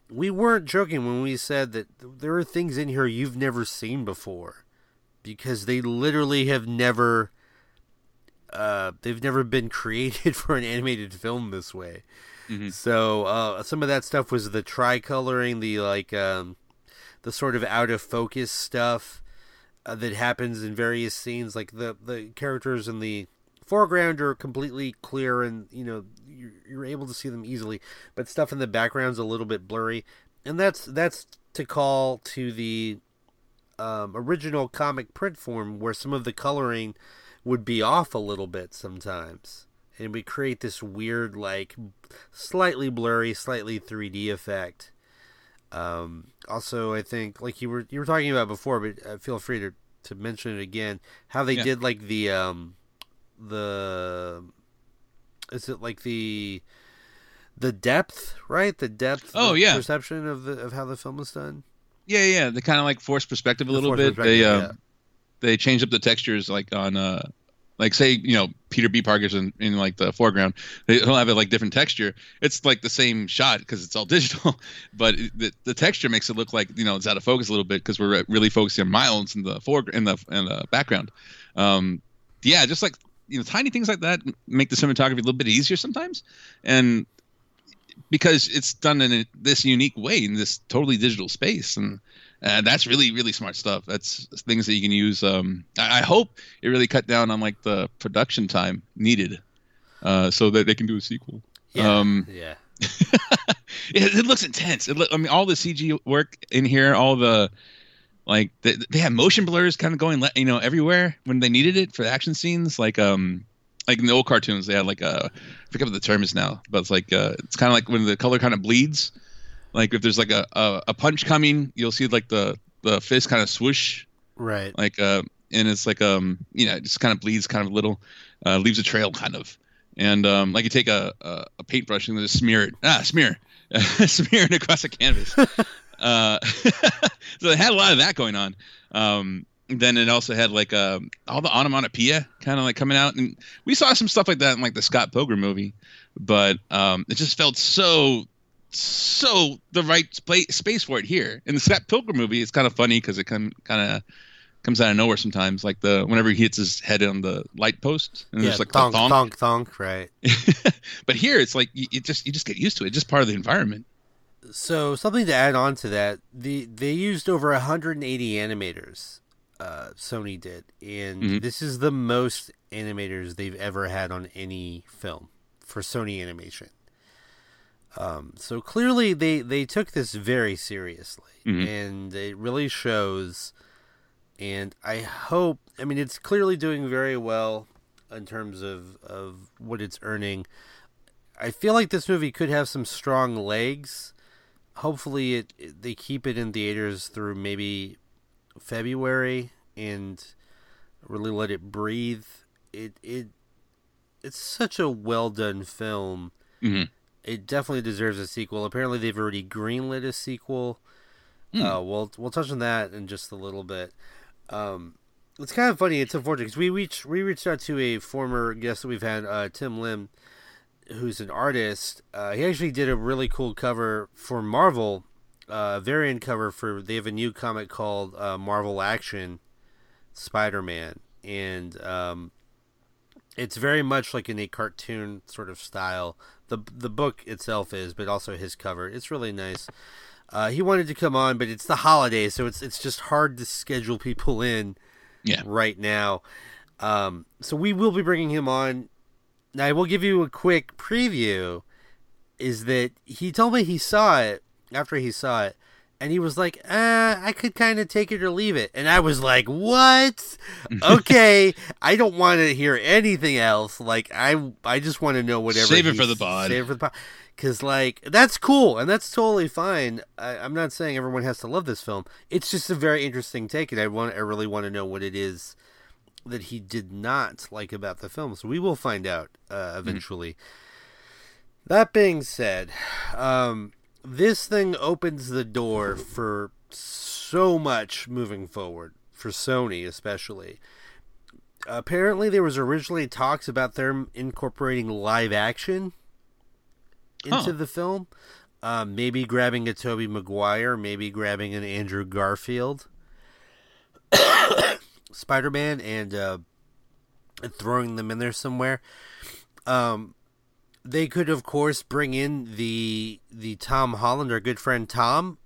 we weren't joking when we said that there are things in here you've never seen before because they literally have never uh, they've never been created for an animated film this way. Mm-hmm. So uh, some of that stuff was the tricoloring, the like um, the sort of out of focus stuff uh, that happens in various scenes. Like the the characters in the foreground are completely clear, and you know you're, you're able to see them easily, but stuff in the background's a little bit blurry, and that's that's to call to the um, original comic print form where some of the coloring would be off a little bit sometimes. And we create this weird, like, slightly blurry, slightly 3D effect. Um, also, I think, like you were you were talking about before, but uh, feel free to, to mention it again. How they yeah. did like the um, the is it like the the depth, right? The depth. Oh yeah. Perception of the of how the film was done. Yeah, yeah. They kind of like forced perspective a the little bit. They um, yeah. They changed up the textures like on uh like say you know Peter B. Parker's in, in like the foreground, he'll have a like different texture. It's like the same shot because it's all digital, but the, the texture makes it look like you know it's out of focus a little bit because we're really focusing on Miles in the foreground in the in the background. Um, yeah, just like you know tiny things like that make the cinematography a little bit easier sometimes, and because it's done in a, this unique way in this totally digital space and and that's really really smart stuff. That's things that you can use um, I, I, hope it really cut down on like the production time needed uh, so that they can do a sequel. Yeah um, yeah. it, it, looks intense. It look, i mean all the cg work in here all the like they, they have motion blurs kind of going you know everywhere when they needed it for the action scenes. Like um like in the old cartoons they had like a I forget what the term is now but it's like uh it's kind of like when the color kind of bleeds like if there's like a, a, a punch coming, you'll see like the the fist kind of swoosh. Right. Like uh, and it's like um, you know, it just kind of bleeds, kind of little, uh, leaves a trail, kind of. And um, like you take a a, a paintbrush and just smear it, ah, smear, smear it across a canvas. uh, so it had a lot of that going on. Um, then it also had like uh, all the onomatopoeia kind of like coming out, and we saw some stuff like that in like the Scott Pilgrim movie, but um, it just felt so so the right space for it here. In the Scott Pilgrim movie, it's kind of funny because it kind of comes out of nowhere sometimes. Like the whenever he hits his head on the light post, and yeah, there's like thonk, thonk, thonk, thonk, right? but here, it's like you, you, just you just get used to it. It's just part of the environment. So something to add on to that, the they used over 180 animators. Uh, Sony did, and mm-hmm. this is the most animators they've ever had on any film for Sony Animation. Um, so clearly they, they took this very seriously, mm-hmm. and it really shows. And I hope, I mean, it's clearly doing very well in terms of, of what it's earning. I feel like this movie could have some strong legs. Hopefully, it, it they keep it in theaters through maybe February and really let it breathe. It it it's such a well done film. Mm-hmm it definitely deserves a sequel. Apparently, they've already greenlit a sequel. Mm. Uh, we'll we'll touch on that in just a little bit. Um, it's kind of funny. It's unfortunate because we reached we reached out to a former guest that we've had, uh, Tim Lim, who's an artist. Uh, he actually did a really cool cover for Marvel, uh, variant cover for. They have a new comic called uh, Marvel Action Spider Man, and um, it's very much like in a cartoon sort of style. The The book itself is, but also his cover. It's really nice. Uh, he wanted to come on, but it's the holidays, so it's it's just hard to schedule people in Yeah. right now. Um, so we will be bringing him on. Now I will give you a quick preview. Is that he told me he saw it after he saw it, and he was like, uh, I could kind of take it or leave it. And I was like, what? okay, I don't want to hear anything else. Like, I I just want to know whatever. Save it for the pod. Save it for the pod. Because, like, that's cool, and that's totally fine. I, I'm not saying everyone has to love this film. It's just a very interesting take, and I want, I really want to know what it is that he did not like about the film. So we will find out uh, eventually. That being said, um, this thing opens the door for so much moving forward for Sony, especially. Apparently, there was originally talks about them incorporating live action into Huh. the film. Um, maybe grabbing a Tobey Maguire, maybe grabbing an Andrew Garfield, Spider Man, and uh, and throwing them in there somewhere. Um, they could, of course, bring in the the Tom Holland, our good friend Tom,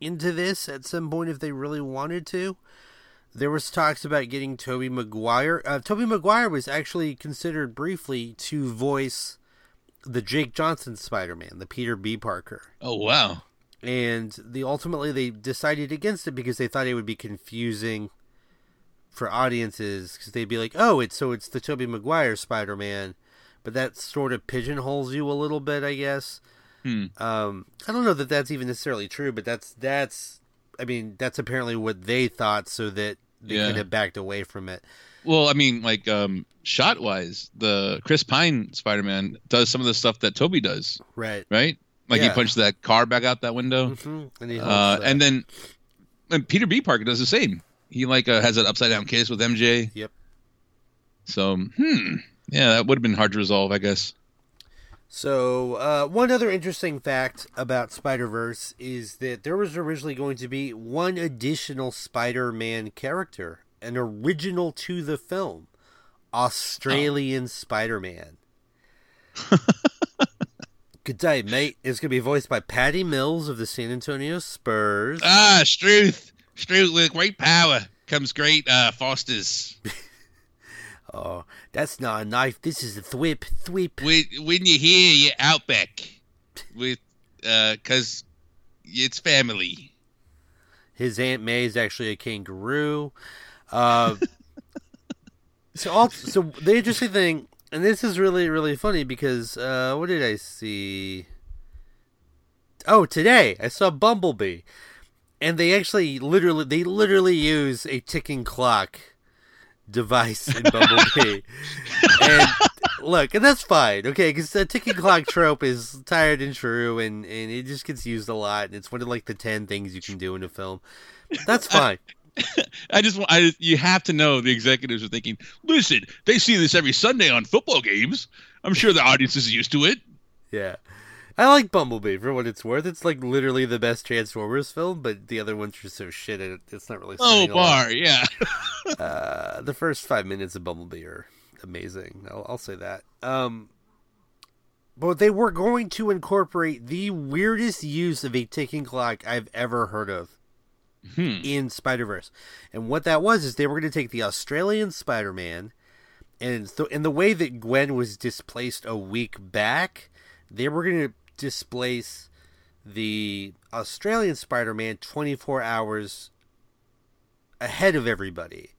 into this at some point if they really wanted to. There was talks about getting Tobey Maguire. Uh, Tobey Maguire was actually considered briefly to voice the Jake Johnson Spider-Man, the Peter B. Parker, Oh wow. and the ultimately they decided against it because they thought it would be confusing for audiences because they'd be like, "Oh, it's so it's the Tobey Maguire Spider-Man," but that sort of pigeonholes you a little bit, I guess. Hmm. Um, I don't know that that's even necessarily true, but that's that's I mean that's apparently what they thought, so that they Yeah. could have backed away from it. Well, I mean, like um, shot wise, the Chris Pine Spider Man does some of the stuff that Tobey does, Right. right? Like Yeah. he punched that car back out that window, hmm And, uh, that. and then and Peter B. Parker does the same. He like uh, has an upside down kiss with MJ. Yep. So, hmm, yeah, that would have been hard to resolve, I guess. So, uh, one other interesting fact about Spider Verse is that there was originally going to be one additional Spider Man character, an original to the film Australian Spider Man. Good day, mate. It's going to be voiced by Patty Mills of the San Antonio Spurs. Ah, Struth, Struth, with great power comes great uh, Fosters. Oh, that's not a knife. This is a thwip. Thwip. when, when you hear your outback with uh because it's family His Aunt May is actually a kangaroo. Uh, so, all, so the interesting thing, and this is really really funny because uh, what did I see? Oh, today I saw Bumblebee, and they actually literally they literally use a ticking clock device in Bumblebee. and look, and that's fine, okay, because the ticking clock trope is tired and true, and and it just gets used a lot, and it's one of like the ten things you can do in a film. That's fine. i just want i you have to know the executives are thinking listen they see this every sunday on football games i'm sure the audience is used to it Yeah. I like Bumblebee for what it's worth. It's like literally the best Transformers film, but the other ones are so shit. It, it's not really. oh bar yeah Uh, the first five minutes of Bumblebee are amazing. I'll, I'll say that. Um, but they were going to incorporate the weirdest use of a ticking clock I've ever heard of hmm. in Spider Verse, and what that was is they were going to take the Australian Spider Man, and th- in the way that Gwen was displaced a week back, they were going to displace the Australian Spider Man twenty four hours ahead of everybody.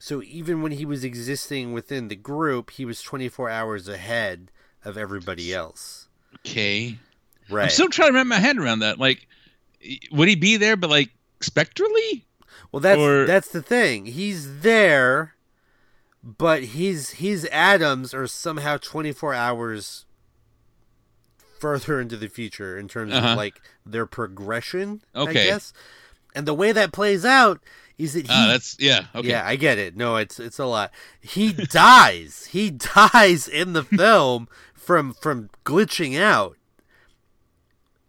So even when he was existing within the group, he was 24 hours ahead of everybody else. okay Right. i'm still trying to wrap my head around that like would he be there but like spectrally well, that's or- that's the thing. He's there, but his his atoms are somehow 24 hours further into the future in terms Uh-huh. of like their progression. I Okay. guess. And the way that plays out is that he ah that's yeah okay Yeah, I get it. No, it's it's a lot. He dies. he dies in the film from from glitching out.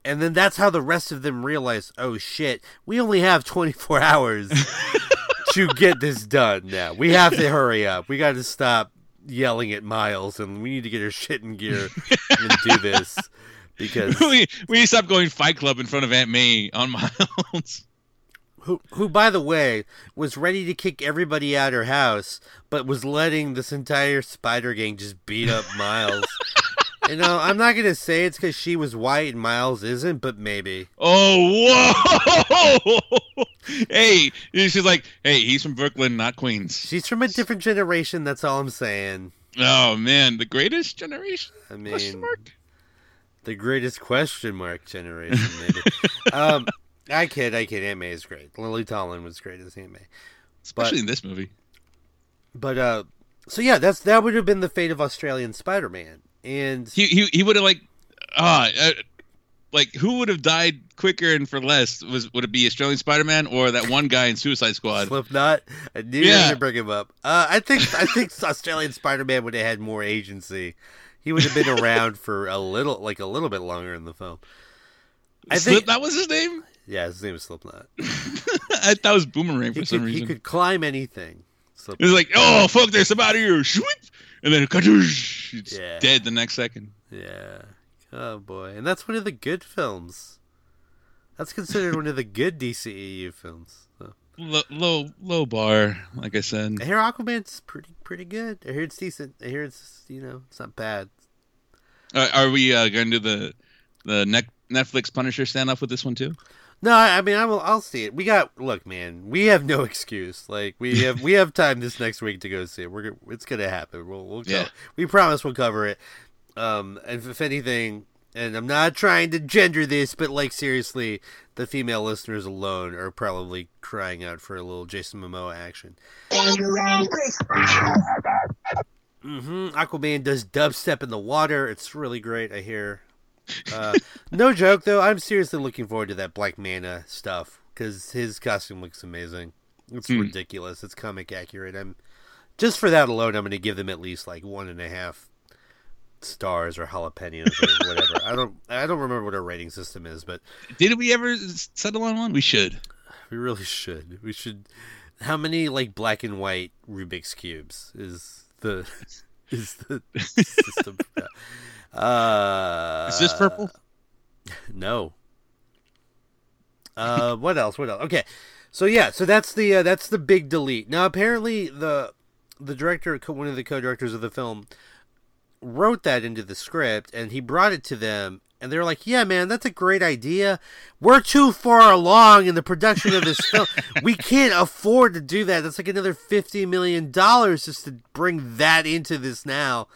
And then that's how the rest of them realize, "Oh shit, we only have 24 hours to get this done now. We have to hurry up. We got to stop yelling at Miles, and we need to get her shit in gear and do this because we we need to stop going Fight Club in front of Aunt May on Miles. who who by the way was ready to kick everybody out her house, but was letting this entire spider gang just beat up Miles. you know, I'm not gonna say it's because she was white and Miles isn't, but maybe. Oh, whoa! hey, she's like, hey, he's from Brooklyn, not Queens. She's from a different generation. That's all I'm saying. Oh man, the greatest generation? I Question mean, mark? The greatest question mark generation, maybe. um, I kid, I kid. Aunt May is great. Lily Tomlin was great as Aunt May. Especially in this movie. But uh, so yeah, that's that would have been the fate of Australian Spider-Man, and He he he would have like, ah, uh, like who would have died quicker and for less? Was would it be Australian Spider Man or that one guy in Suicide Squad? Slipknot. I knew you Yeah. were gonna bring him up. Uh, I think I think Australian Spider-Man would have had more agency. He would have been around for a little, like a little bit longer in the film. I think, Slip, that was his name. yeah, his name was Slipknot. I thought it was Boomerang for He some could, he could climb anything. It was like, oh fuck, there's somebody here, and then kadoosh, he's Yeah. dead the next second. Yeah. Oh boy, and that's one of the good films. That's considered one of the good DCEU films. So. Low, low low bar, like I said. I hear Aquaman's pretty pretty good. I hear it's decent. I hear it's you know it's not bad. Uh, are we uh, going to do the the Net- Netflix Punisher standoff with this one too? No, I, I mean I will. I'll see it. We got look, man. We have no excuse. Like we have we have time this next week to go see it. We're it's gonna happen. We'll we'll Yeah. we promise we'll cover it. Um, and if, if anything, and I'm not trying to gender this, but like seriously, the female listeners alone are probably crying out for a little Jason Momoa action. hmm Aquaman does dubstep in the water. It's really great. I hear. Uh, no joke though. I'm seriously looking forward to that Black Manta stuff because his costume looks amazing. It's Hmm. ridiculous. It's comic accurate. I'm just for that alone. I'm going to give them at least like one and a half stars or jalapenos or whatever. I don't. I don't remember what our rating system is, but Did we ever settle on one? We should. we really should. We should. How many like black and white Rubik's cubes is the is the system? Uh, Is this purple? No. Uh, what else? What else? Okay, so yeah, so that's the uh, that's the big delete. Now, apparently, the the director, one of the co-directors of the film, wrote that into the script, and he brought it to them, and they're like, "Yeah, man, that's a great idea. We're too far along in the production of this film. We can't afford to do that. That's like another fifty million dollars just to bring that into this now."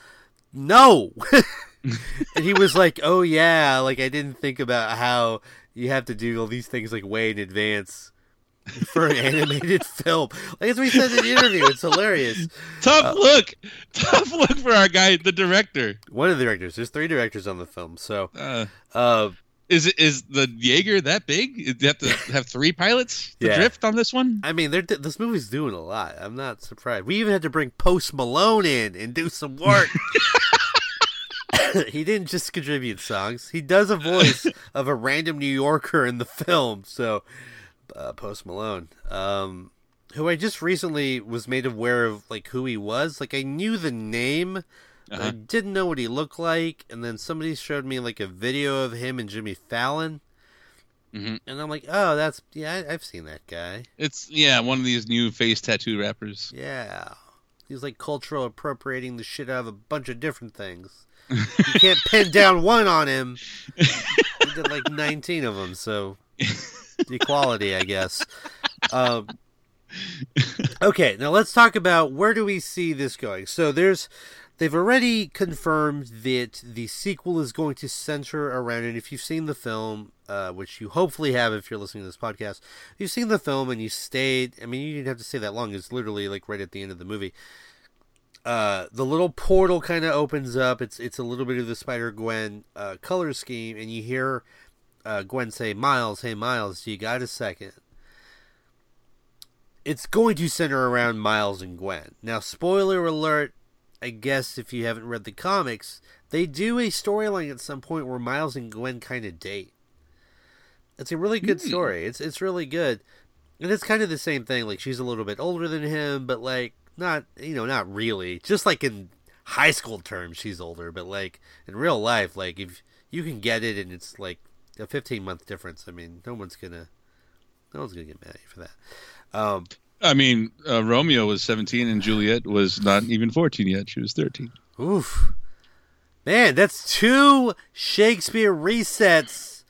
No. and he was like, "Oh yeah, like I didn't think about how you have to do all these things like way in advance for an animated film." Like that's what he said in the interview. It's hilarious. Tough look, tough look for our guy, the director. One of the directors. There's three directors on the film, so Uh, uh, is is the Jaeger that big? Do you have to have three pilots to Yeah. drift on this one? I mean, they're, this movie's doing a lot. I'm not surprised. We even had to bring Post Malone in and do some work. he didn't just contribute songs. He does a voice of a random New Yorker in the film. So, uh, Post Malone, um, who I just recently was made aware of, like who he was. Like I knew the name, but I Uh-huh. didn't know what he looked like. And then somebody showed me like a video of him and Jimmy Fallon, Mhm. and I'm like, oh, that's yeah, I, I've seen that guy. It's yeah, one of these new face tattoo rappers. Yeah. He's like cultural appropriating the shit out of a bunch of different things. You can't pin down one on him. He did like 19 of them, so equality, I guess. Um, okay, now let's talk about where do we see this going. So there's they've already confirmed that the sequel is going to center around and if you've seen the film, uh, which you hopefully have if you're listening to this podcast, you've seen the film and you stayed I mean you didn't have to stay that long, it's literally like right at the end of the movie. Uh, the little portal kind of opens up. It's it's a little bit of the Spider Gwen uh, color scheme, and you hear uh, Gwen say, "Miles, hey Miles, you got a second? It's going to center around Miles and Gwen. Now, spoiler alert. I guess if you haven't read the comics, they do a storyline at some point where Miles and Gwen kind of date. It's a really good Hmm. story. It's it's really good, and it's kind of the same thing. Like she's a little bit older than him, but like not you know not really. Just like in high school terms, she's older, but like in real life, like if you can get it and it's like a 15 month difference, I mean, no one's gonna, no one's gonna get mad at you for that. Um, I mean, uh, Romeo was 17 and Juliet was not even 14 yet. She was 13. oof, man, that's two Shakespeare resets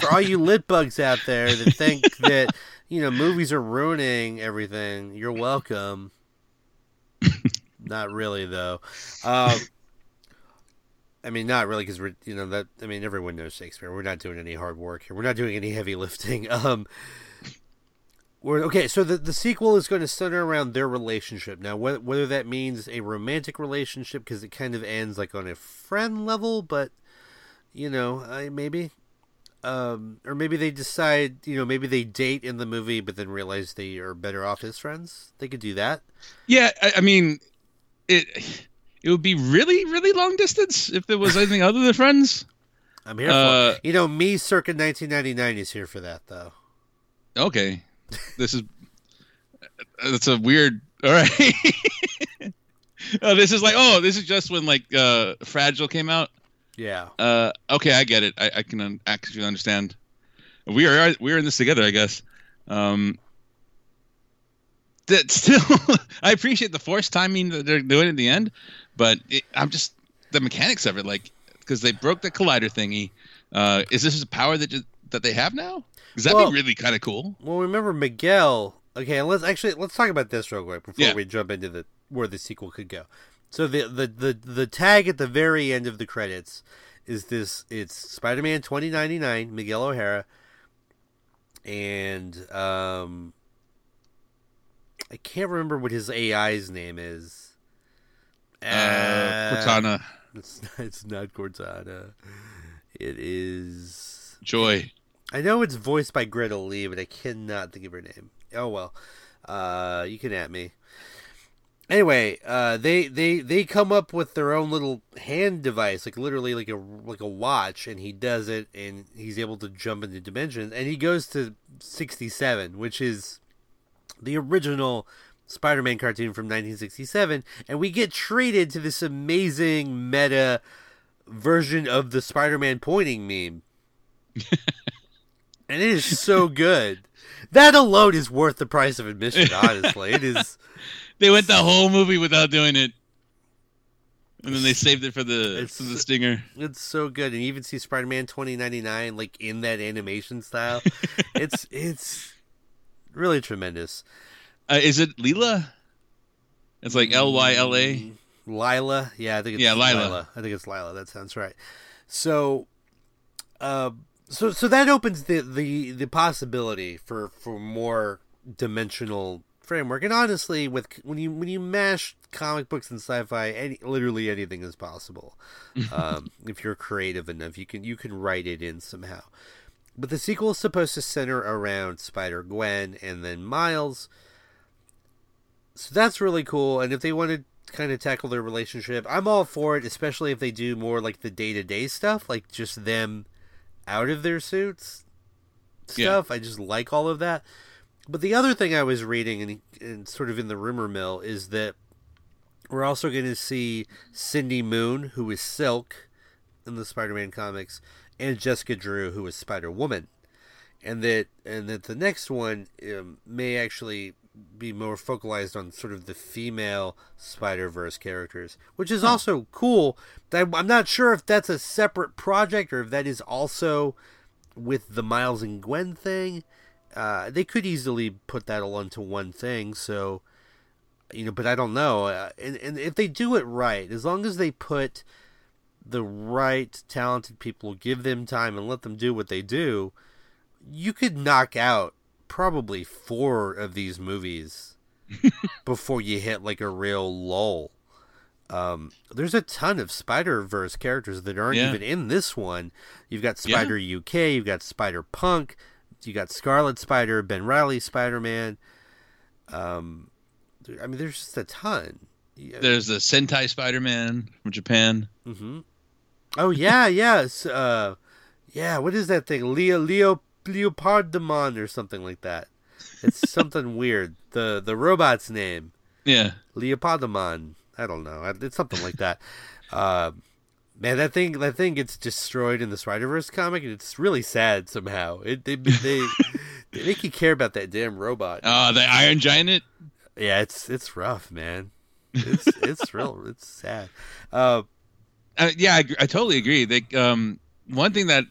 for all you lit bugs out there that think that you know movies are ruining everything. You're welcome. not really though. Um, I mean, not really because we're you know that I mean everyone knows Shakespeare. We're not doing any hard work here. We're not doing any heavy lifting. Um, we're okay. So the the sequel is going to center around their relationship now. Whether whether that means a romantic relationship because it kind of ends like on a friend level, but you know, I maybe. Um, or maybe they decide, you know, maybe they date in the movie, but then realize they are better off as friends. They could do that. Yeah, I, I mean, it it would be really really long distance if there was anything other than friends. I'm here Uh, for it. You know, me circa 1999 is here for that, though. Okay, this is that's a weird. All right. oh, this is like oh, this is just when like uh Fragile came out. Yeah. Uh, okay, I get it. I, I can un- actually understand. We are we are in this together, I guess. Um, that still, I appreciate the force timing that they're doing at the end, but it, I'm just the mechanics of it, like because they broke the collider thingy. Uh, is this a power that just, that they have now? Because that'd Well- be really kind of cool. Well, remember Miguel. Okay, let's actually let's talk about this real quick before Yeah. we jump into the where the sequel could go. So the the the the tag at the very end of the credits is this. It's Spider-Man 2099, Miguel O'Hara, and um, I can't remember what his AI's name is. Uh, Cortana, It's not, it's not Cortana. It is. Joy. I know it's voiced by Greta Lee, but I cannot think of her name. Oh well, uh, you can at me. Anyway, uh, they they they come up with their own little hand device, like literally like a like a watch, and he does it, and he's able to jump into dimensions, and he goes to sixty seven, which is the original Spider-Man cartoon from 1967, and we get treated to this amazing meta version of the Spider-Man pointing meme. and it is so good. That alone is worth the price of admission, honestly. It is They went the whole movie without doing it, and then they saved it for the It's- for the stinger. it's so good. And you even see Spider-Man 2099 like in that animation style. it's it's really tremendous. Uh, is it Lyla? It's like L Y L A. Lyla, yeah, I think it's Yeah, Lyla. I think it's Lyla. That sounds right. So, uh, so so that opens the the the possibility for for more dimensional framework. And honestly, with when you when you mash comic books and sci-fi, any literally anything is possible. Um, if you're creative enough, you can you can write it in somehow. But the sequel is supposed to center around Spider Gwen and then Miles. So that's really cool. And if they want to kind of tackle their relationship, I'm all for it, especially if they do more like the day to day stuff, like just them out of their suits stuff. I just like all of that. But the other thing I was reading and, and sort of in the rumor mill is that we're also going to see Cindy Moon, who is Silk in the Spider-Man comics, and Jessica Drew, who is Spider Woman, and that and that the next one um, may actually be more focalized on sort of the female Spider Verse characters, which is also cool. I'm I'm not sure if that's a separate project or if that is also with the Miles and Gwen thing. Uh, they could easily put that all into one thing, so you know, but I don't know. Uh, and and if they do it right, as long as they put the right talented people, give them time and let them do what they do, you could knock out probably four of these movies before you hit like a real lull. Um, there's a ton of Spider Verse characters that aren't Yeah. even in this one. You've got Yeah. Spider UK, you've got Spider Punk, you got Scarlet Spider, Ben Reilly Spider Man. Um, I mean, there's just a ton. Yeah. There's the Sentai Spider-Man from Japan. Mm-hmm. Oh yeah, yes. uh, yeah. What is that thing? Leo Leo Leopardemon or something like that. It's something weird. The the robot's name Yeah. Leopardemon. I don't know. It's something like that. Uh, man, that thing that thing gets destroyed in the Spider Verse comic, and it's really sad somehow. It they they, they make you care about that damn robot. Uh, the Iron Giant. It. Yeah, it's it's rough, man. It's it's real. It's sad. Uh, Uh, yeah, I, I totally agree. They, um, one thing that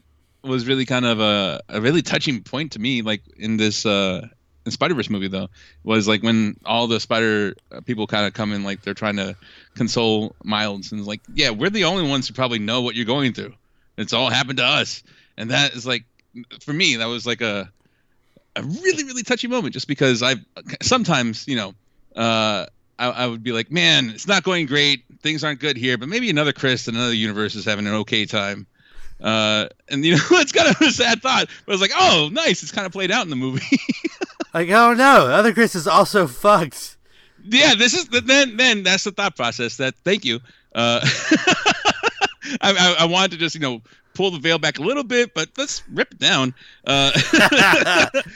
was really kind of a, a really touching point to me, like in this uh, in Spider Verse movie, though, was like when all the Spider uh, people kind of come in, like they're trying to console Miles, and like, yeah, we're the only ones who probably know what you're going through. It's all happened to us, and that is like, for me, that was like a a really really touchy moment, just because I sometimes you know. Uh, I, I would be like, man, it's not going great. Things aren't good here, but maybe another Chris in another universe is having an okay time. Uh, and you know, it's kind of a sad thought, but it's like, oh, nice. It's kind of played out in the movie. like, oh no, other Chris is also fucked. yeah, this is the, then then that's the thought process. That thank you. Uh, I, I, I wanted to just you know pull the veil back a little bit, but let's rip it down. Uh,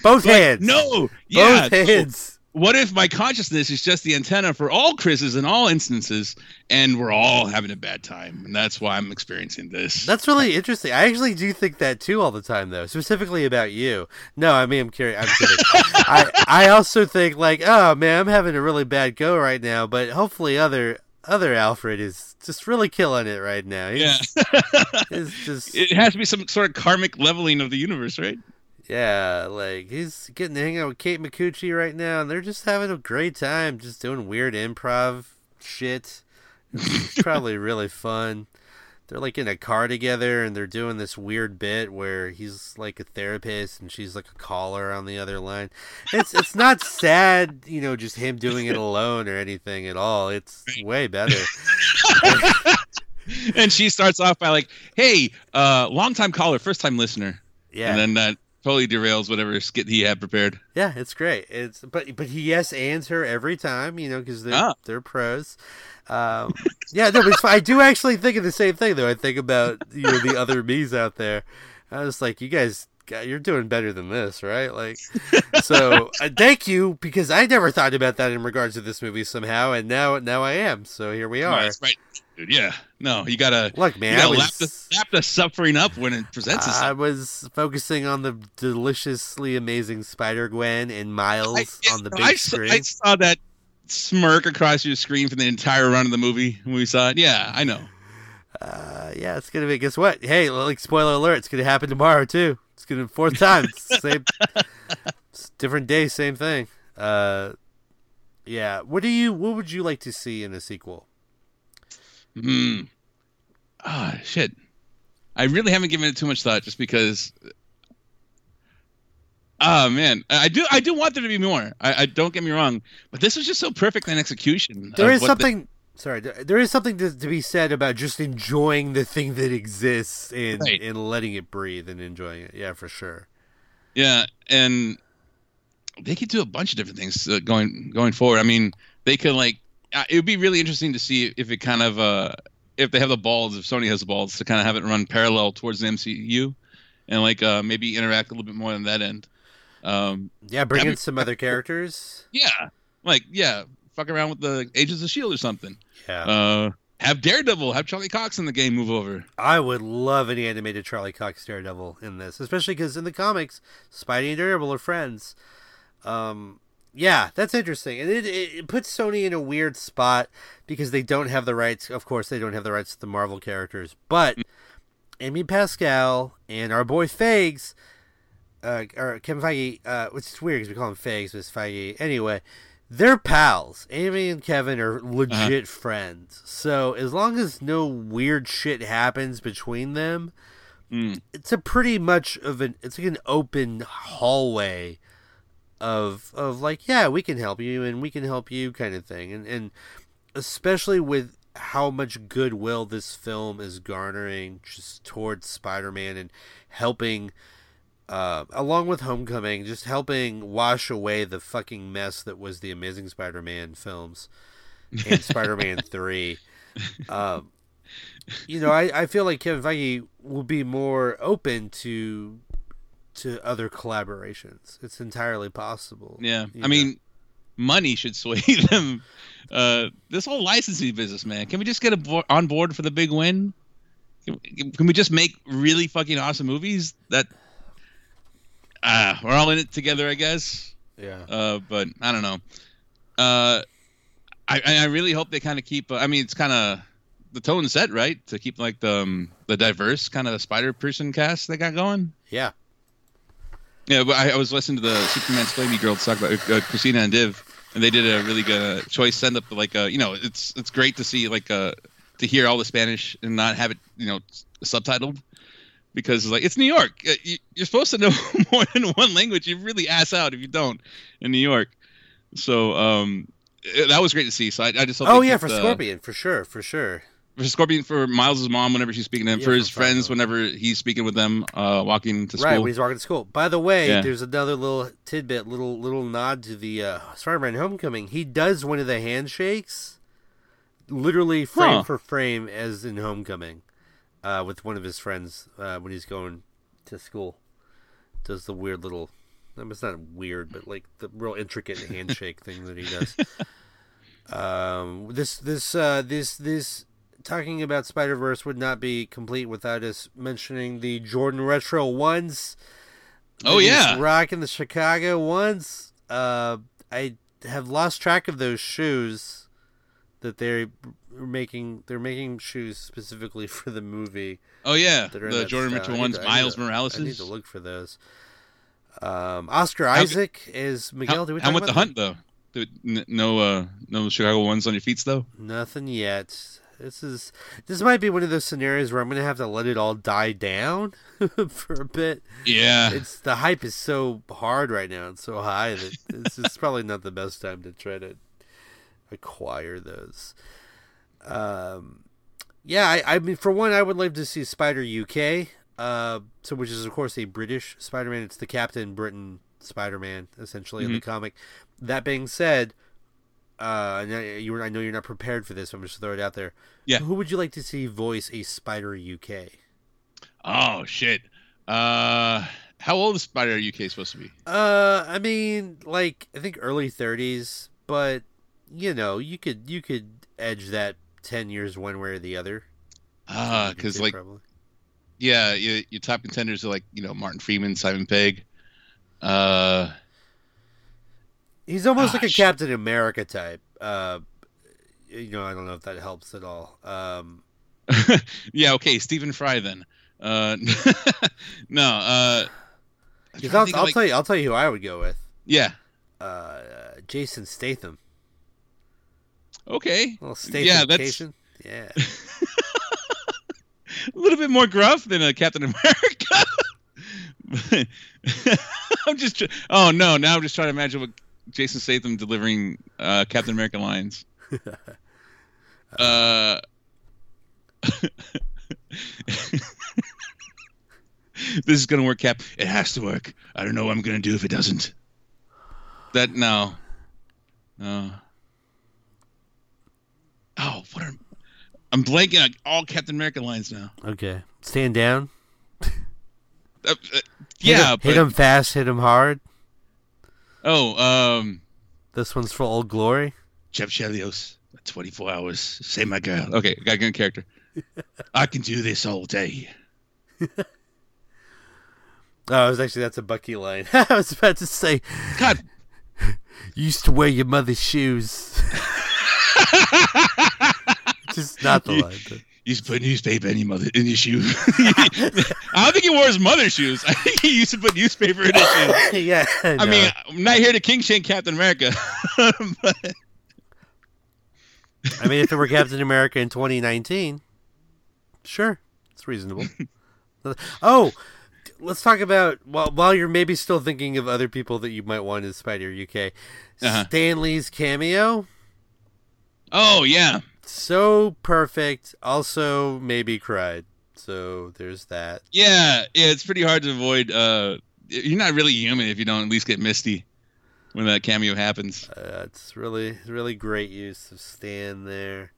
Both like, hands. No, yeah. Both hands. What if my consciousness is just the antenna for all Chris's in all instances, and we're all having a bad time, and that's why I'm experiencing this. That's really interesting. I actually do think that too all the time, though, specifically about you. No, I mean I'm curious. I'm kidding. I I also think like, oh man, I'm having a really bad go right now, but hopefully other other Alfred is just really killing it right now. He's, yeah, he's just it has to be some sort of karmic leveling of the universe, right? Yeah, like he's getting to hang out with Kate Micucci right now, and they're just having a great time, just doing weird improv shit. It's probably really fun. They're like in a car together, and they're doing this weird bit where he's like a therapist, and she's like a caller on the other line. It's it's not sad, you know, just him doing it alone or anything at all. It's way better. and she starts off by like, "Hey, uh, long time caller, first time listener," Yeah, and then that totally derails whatever skit he had prepared. Yeah, it's great. It's but but he yes ands her every time, you know, because they're Ah. they're pros. Um, yeah, no, but. I do actually think of the same thing though. I think about you know the other me's out there. I was like, you guys, you're doing better than this, right? Like, so uh, thank you because I never thought about that in regards to this movie somehow, and now now I am. So here we are. Right, right, dude. Yeah, no, you gotta, Look, man, I gotta lap, was the, lap the suffering up when it presents itself. I was focusing on the deliciously amazing Spider Gwen and Miles I- on the big I saw, screen. I saw that smirk across your screen for the entire run of the movie when we saw it. Yeah, I know. Uh, yeah, it's gonna be. Guess what? Hey, like spoiler alert, it's gonna happen tomorrow too. It's gonna fourth time, same, different day, same thing. Uh, yeah. What do you? What would you like to see in a sequel? Hmm. Ah, shit. I really haven't given it too much thought, just because. Oh man, I do. I do want there to be more. I, I don't get me wrong, but this was just so perfect in execution. There is what the- something. sorry, there, is something to, to be said about just enjoying the thing that exists and Right. and letting it breathe and enjoying it. Yeah, for sure. Yeah, and they could do a bunch of different things uh, going going forward. I mean, they could like it would be really interesting to see if it kind of uh if they have the balls, if Sony has the balls to kind of have it run parallel towards the MCU, and like uh maybe interact a little bit more on that end. Um, Yeah, bring in some other characters. yeah, like yeah, fuck around with the Agents of Shield or something. Yeah, Uh, have Daredevil, have Charlie Cox in the game move over. I would love an animated Charlie Cox Daredevil in this, especially because in the comics, Spidey and Daredevil are friends. Um, yeah, that's interesting, and it, it puts Sony in a weird spot because they don't have the rights. Of course, they don't have the rights to the Marvel characters, but Amy Pascal and our boy Fags, uh, or Kevin Feige, uh, which is weird because we call him Fags, but it's Feige anyway. They're pals. Amy and Kevin are legit friends. So as long as no weird shit happens between them, Mm. it's a pretty much of an it's like an open hallway of of like yeah we can help you and we can help you kind of thing. And and especially with how much goodwill this film is garnering just towards Spider-Man and helping uh, along with Homecoming just helping wash away the fucking mess that was the Amazing Spider-Man films and Spider-Man 3 um you know, I, I feel like Kevin Feige will be more open to to other collaborations. It's entirely possible. Yeah, I know. mean, money should sway them. Uh, this whole licensing business, man. Can we just get abo- on board for the big win? Can, can we just make really fucking awesome movies that uh, we're all in it together, I guess. Yeah. Uh, but I don't know. Uh, I I really hope they kind of keep. Uh, I mean, it's kind of the tone set right to keep like the um, the diverse kind of Spider Person cast they got going. Yeah. Yeah, but I, I was listening to the Superman Slavey girls talk about uh, Christina and Div, and they did a really good uh, choice send up. Like, uh, you know, it's it's great to see like uh to hear all the Spanish and not have it, you know, subtitled because like it's New York. Uh, you- You're supposed to know more than one language. You really ass out if you don't in New York. So um, eh, that was great to see. So I, I just hope Oh yeah, for uh, Scorpion, for sure, for sure. For Scorpion for Miles' mom whenever she's speaking to him, Yeah, for for his friends whenever he's speaking with them, uh, walking to school. Right, when he's walking to school. By the way, Yeah. there's another little tidbit, little little nod to the uh, Spider-Man Homecoming. He does one of the handshakes, literally frame Huh. for frame, as in Homecoming, uh, with one of his friends uh, when he's going to school. Does the weird little, I mean, it's not weird, but like the real intricate handshake thing that he does. Um, this this uh, this this talking about Spider Verse would not be complete without us mentioning the Jordan Retro ones. Oh, yeah. rocking the Chicago ones. Uh, I have lost track of those shoes that they're making. They're making shoes specifically for the movie. oh yeah, the Jordan. Mitchell ones, to- Miles Morales. I need to look for those. Um, Oscar How- Isaac is Miguel. How, do we how with about the that? hunt though? No, uh, no Chicago ones on your feet though. Nothing yet. This is this might be one of those scenarios where I'm gonna have to let it all die down for a bit. Yeah, It's the hype is so hard right now and so high that this is probably not the best time to try to acquire those. Um, yeah, I, I mean, for one, I would like to see Spider UK. Uh, so which is of course a British Spider-Man. It's the Captain Britain Spider-Man essentially in the comic. That being said, uh, I- you were, I know you're not prepared for this. I'm just throw it out there. Yeah. Who would you like to see voice a Spider UK? Oh shit. Uh, how old is Spider UK supposed to be? Uh, I mean, like I think early thirties, but you know, you could you could edge that ten years one way or the other. Ah, You because like probably. yeah, your, your top contenders are like you know Martin Freeman, Simon Pegg. Uh, he's almost ah, like a. Captain America type. Uh, you know, I don't know if that helps at all. Um, yeah, okay, Stephen Fry then. Uh, no, uh, I'm 'cause trying to I'll, I'll like- tell you, I'll tell you who I would go with. Yeah. Uh, Jason Statham. Okay. Well, Statham. Yeah, that's Yeah. a little bit more gruff than a Captain America. I'm just. tr- Oh no! Now I'm just trying to imagine what Jason Statham delivering uh, Captain America lines. Uh. this is gonna work, Cap. It has to work. I don't know what I'm gonna do if it doesn't. That no. No. Oh, what are I'm blanking on all Captain America lines now. Okay. Stand down. Uh, uh, Hit yeah, him, but hit him fast. Hit him hard. Oh, um, This one's for old glory. Jeff Chelios, 24 hours, save my girl. Okay, got a good character. I can do this all day. Oh, it was actually that's a Bucky line. I was about to say, God, you used to wear your mother's shoes. Just not the line. but- used to put newspaper in his mother in your shoe. I don't think he wore his mother's shoes. I think he used to put newspaper in his shoes. yeah. I mean, I'm not here to king shame Captain America, but I mean, if it were Captain America in 2019, sure, it's reasonable. oh, let's talk about while while you're maybe still thinking of other people that you might want in Spider UK. Uh-huh. Stan Lee's cameo, oh yeah, so perfect. Also, maybe cried. So there's that. yeah, yeah. It's pretty hard to avoid. Uh, you're not really human if you don't at least get misty when that cameo happens. Uh, it's really really great use of Stan there.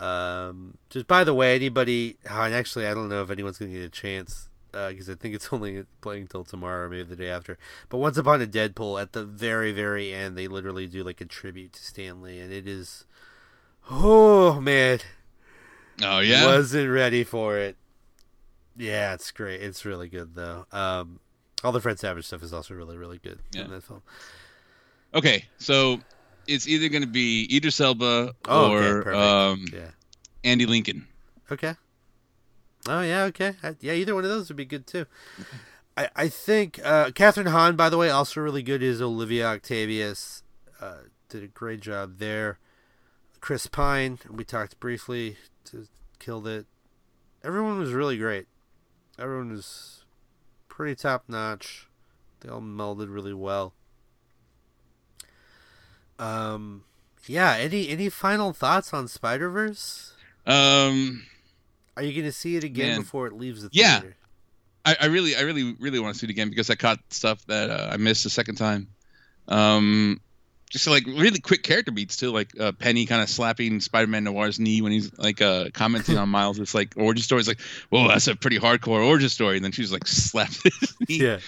Um, just by the way, anybody, oh, and actually, I don't know if anyone's going to get a chance because I think it's only playing till tomorrow, or maybe the day after. But Once Upon a Deadpool, at the very, very end, they literally do like a tribute to Stan Lee, and it is, oh man, Oh yeah. wasn't ready for it. Yeah, it's great. It's really good though. Um, all the Fred Savage stuff is also really, really good Yeah. in that film. Okay, so it's either going to be Idris Elba Oh, or perfect. um, Yeah. Andy Lincoln. Okay. Oh yeah, okay, I, yeah. Either one of those would be good too. I I think uh, Kathryn Hahn, by the way, also really good is Olivia Octavius. Uh, did a great job there. Chris Pine, we talked briefly, to, killed it. Everyone was really great. Everyone was pretty top notch. They all melded really well. Um, yeah. Any any final thoughts on Spider Verse? Um, Are you going to see it again Man. before it leaves the Yeah. theater? I, I really, I really, really want to see it again because I caught stuff that uh, I missed the second time. Um, just like really quick character beats too, like uh, Penny kind of slapping Spider-Man Noir's knee when he's like uh, commenting on Miles. It's like origin story. It's like, whoa, that's a pretty hardcore origin story. And then she's like slapped his knee. Yeah.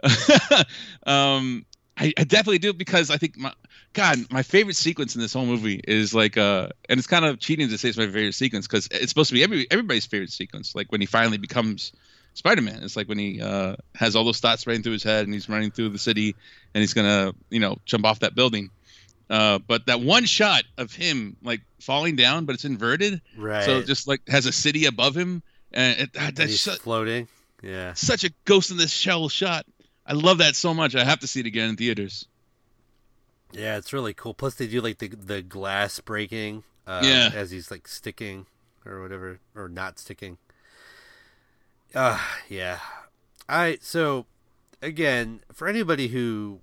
um, I, I definitely do because I think my God, my favorite sequence in this whole movie is like, uh, and it's kind of cheating to say it's my favorite sequence because it's supposed to be every everybody's favorite sequence. Like when he finally becomes Spider-Man, it's like when he uh, has all those thoughts running through his head and he's running through the city and he's gonna, you know, jump off that building. Uh, but that one shot of him like falling down, but it's inverted, Right. so it just like has a city above him, and it, that, And that's su- floating. Yeah. such a ghost in this shell shot. I love that so much. I have to see it again in theaters. Yeah, it's really cool. Plus, they do like the the glass breaking. Uh, Yeah. As he's like sticking or whatever, or not sticking. Uh yeah. I so again for anybody who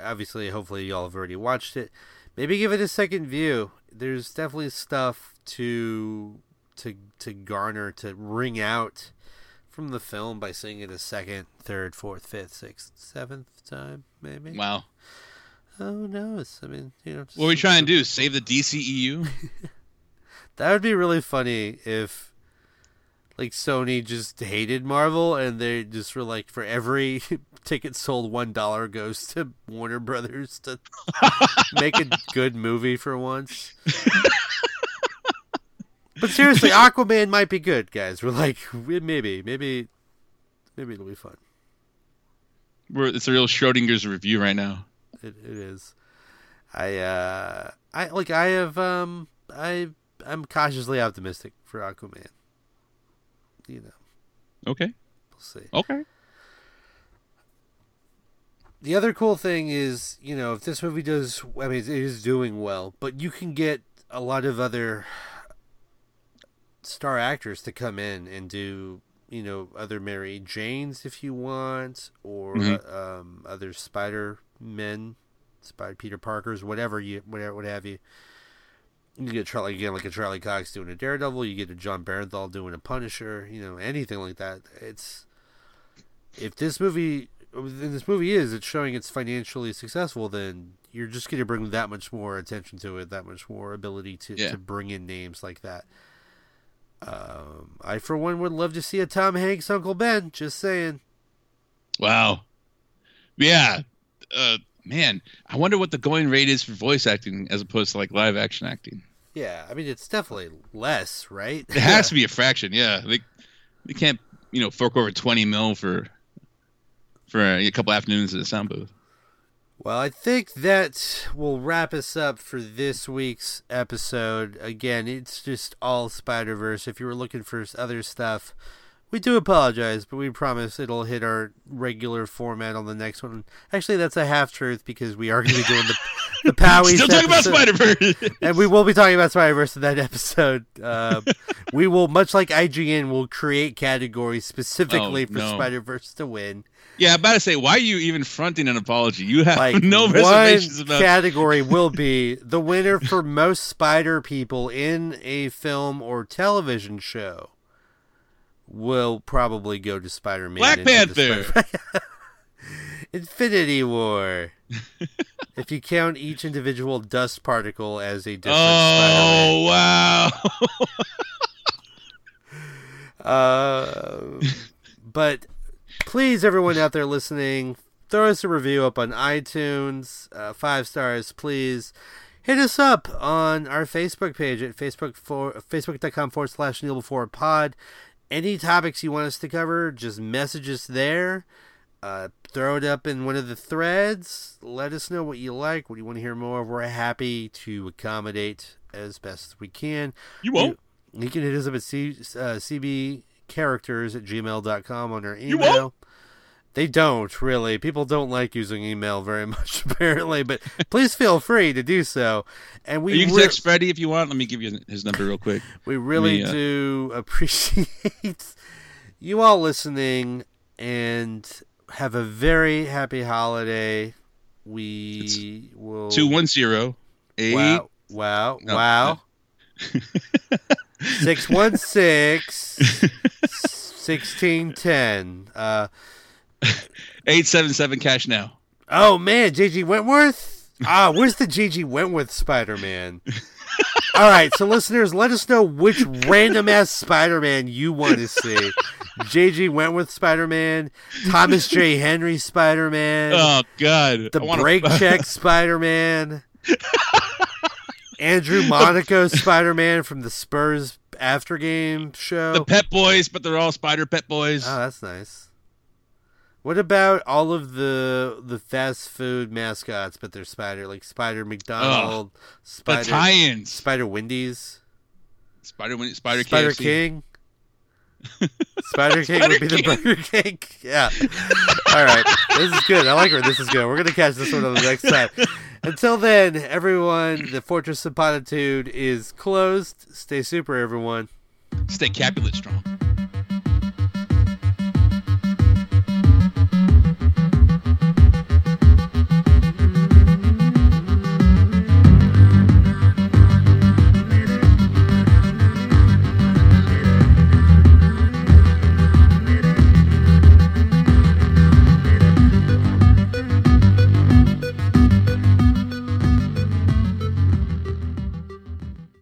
obviously hopefully y'all have already watched it, maybe give it a second view. There's definitely stuff to to to garner to wring out from the film by seeing it a second, third, fourth, fifth, sixth, seventh time, maybe. Wow. Oh no! It's, I mean, you know. What are we trying to do? Save the DCEU? That would be really funny if, like, Sony just hated Marvel and they just were like, for every ticket sold, one dollar goes to Warner Brothers to make a good movie for once. but seriously, Aquaman might be good, guys. We're like, maybe, maybe, maybe it'll be fun. We're, it's a real Schrodinger's review right now. It, it is. I uh I like I have um I I'm cautiously optimistic for Aquaman. You know, Okay. we'll see. Okay. The other cool thing is, you know, if this movie does I mean it is doing well, but you can get a lot of other star actors to come in and do you know other Mary Janes if you want, or Mhm. uh, um, other Spider Men, Spider Peter Parkers, whatever you whatever what have you. You get Charlie again like a Charlie Cox doing a Daredevil. You get a Jon Bernthal doing a Punisher. You know anything like that. It's if this movie then this movie is it's showing it's financially successful then you're just going to bring that much more attention to it that much more ability to, Yeah. to bring in names like that um, i for one would love to see a tom hanks uncle ben just saying Wow. Yeah. Uh, man, I wonder what the going rate is for voice acting as opposed to like live action acting. Yeah i mean it's definitely less right It has to be a fraction. Yeah. They, they can't, you know, fork over 20 mil for for a couple afternoons at a sound booth. Well, I think that will wrap us up for this week's episode. Again, it's just all Spider Verse. If you were looking for other stuff, we do apologize, but we promise it'll hit our regular format on the next one. Actually, that's a half truth because we are going to be doing the the Powies Still talking about. Spider Verse. and we will be talking about Spider Verse in that episode. Um, we will, much like IGN, will create categories specifically Oh, for no. Spider Verse to win. yeah, I'm about to say, why are you even fronting an apology? You have like no reservations about. category will be the winner for most spider people in a film or television show will probably go to spider-man Black the Panther. Spider- infinity war if you count each individual dust particle as a different Oh wow! Spider-Man. Uh, but please, everyone out there listening, throw us a review up on iTunes, uh, five stars, please. Hit us up on our Facebook page at Facebook for facebook.com forward slash Kneel Before Pod. Any topics you want us to cover, just message us there. Uh, throw it up in one of the threads. Let us know what you like, what you want to hear more of. We're happy to accommodate as best as we can. You won't. You, you can hit us up at C, uh, cbcharacters at gmail.com on our email. You won't. They don't really. People don't like using email very much, apparently. But please feel free to do so. And we you can re- text Freddie if you want. Let me give you his number real quick. we really me, uh, do appreciate you all listening and have a very happy holiday. We will Two one zero eight. Wow! Wow! No, wow! Six one six sixteen ten. Uh Eight seven seven cash now. oh man, JG Wentworth. Ah, where's the JG Wentworth Spider Man? All right, so listeners, let us know which random ass Spider Man you want to see. JG Wentworth Spider Man, Thomas J. Henry Spider Man, Oh God. the wanna- Break Check Spider Man, Andrew Monaco Spider Man from the Spurs after game show. the Pep Boys, but they're all Spider Pep Boys. Oh, that's nice. What about all of the the fast food mascots, but they're Spider, like Spider McDonald, the Spider tie-ins. Spider Wendy's, Spider Spider, Spider KFC. King. Spider King would be the Burger King. Yeah. All right. This is good. I like where this is going. We're gonna catch this one on the next time. Until then, everyone, the Fortress of Potitude is closed. Stay super, everyone. Stay Capulet strong.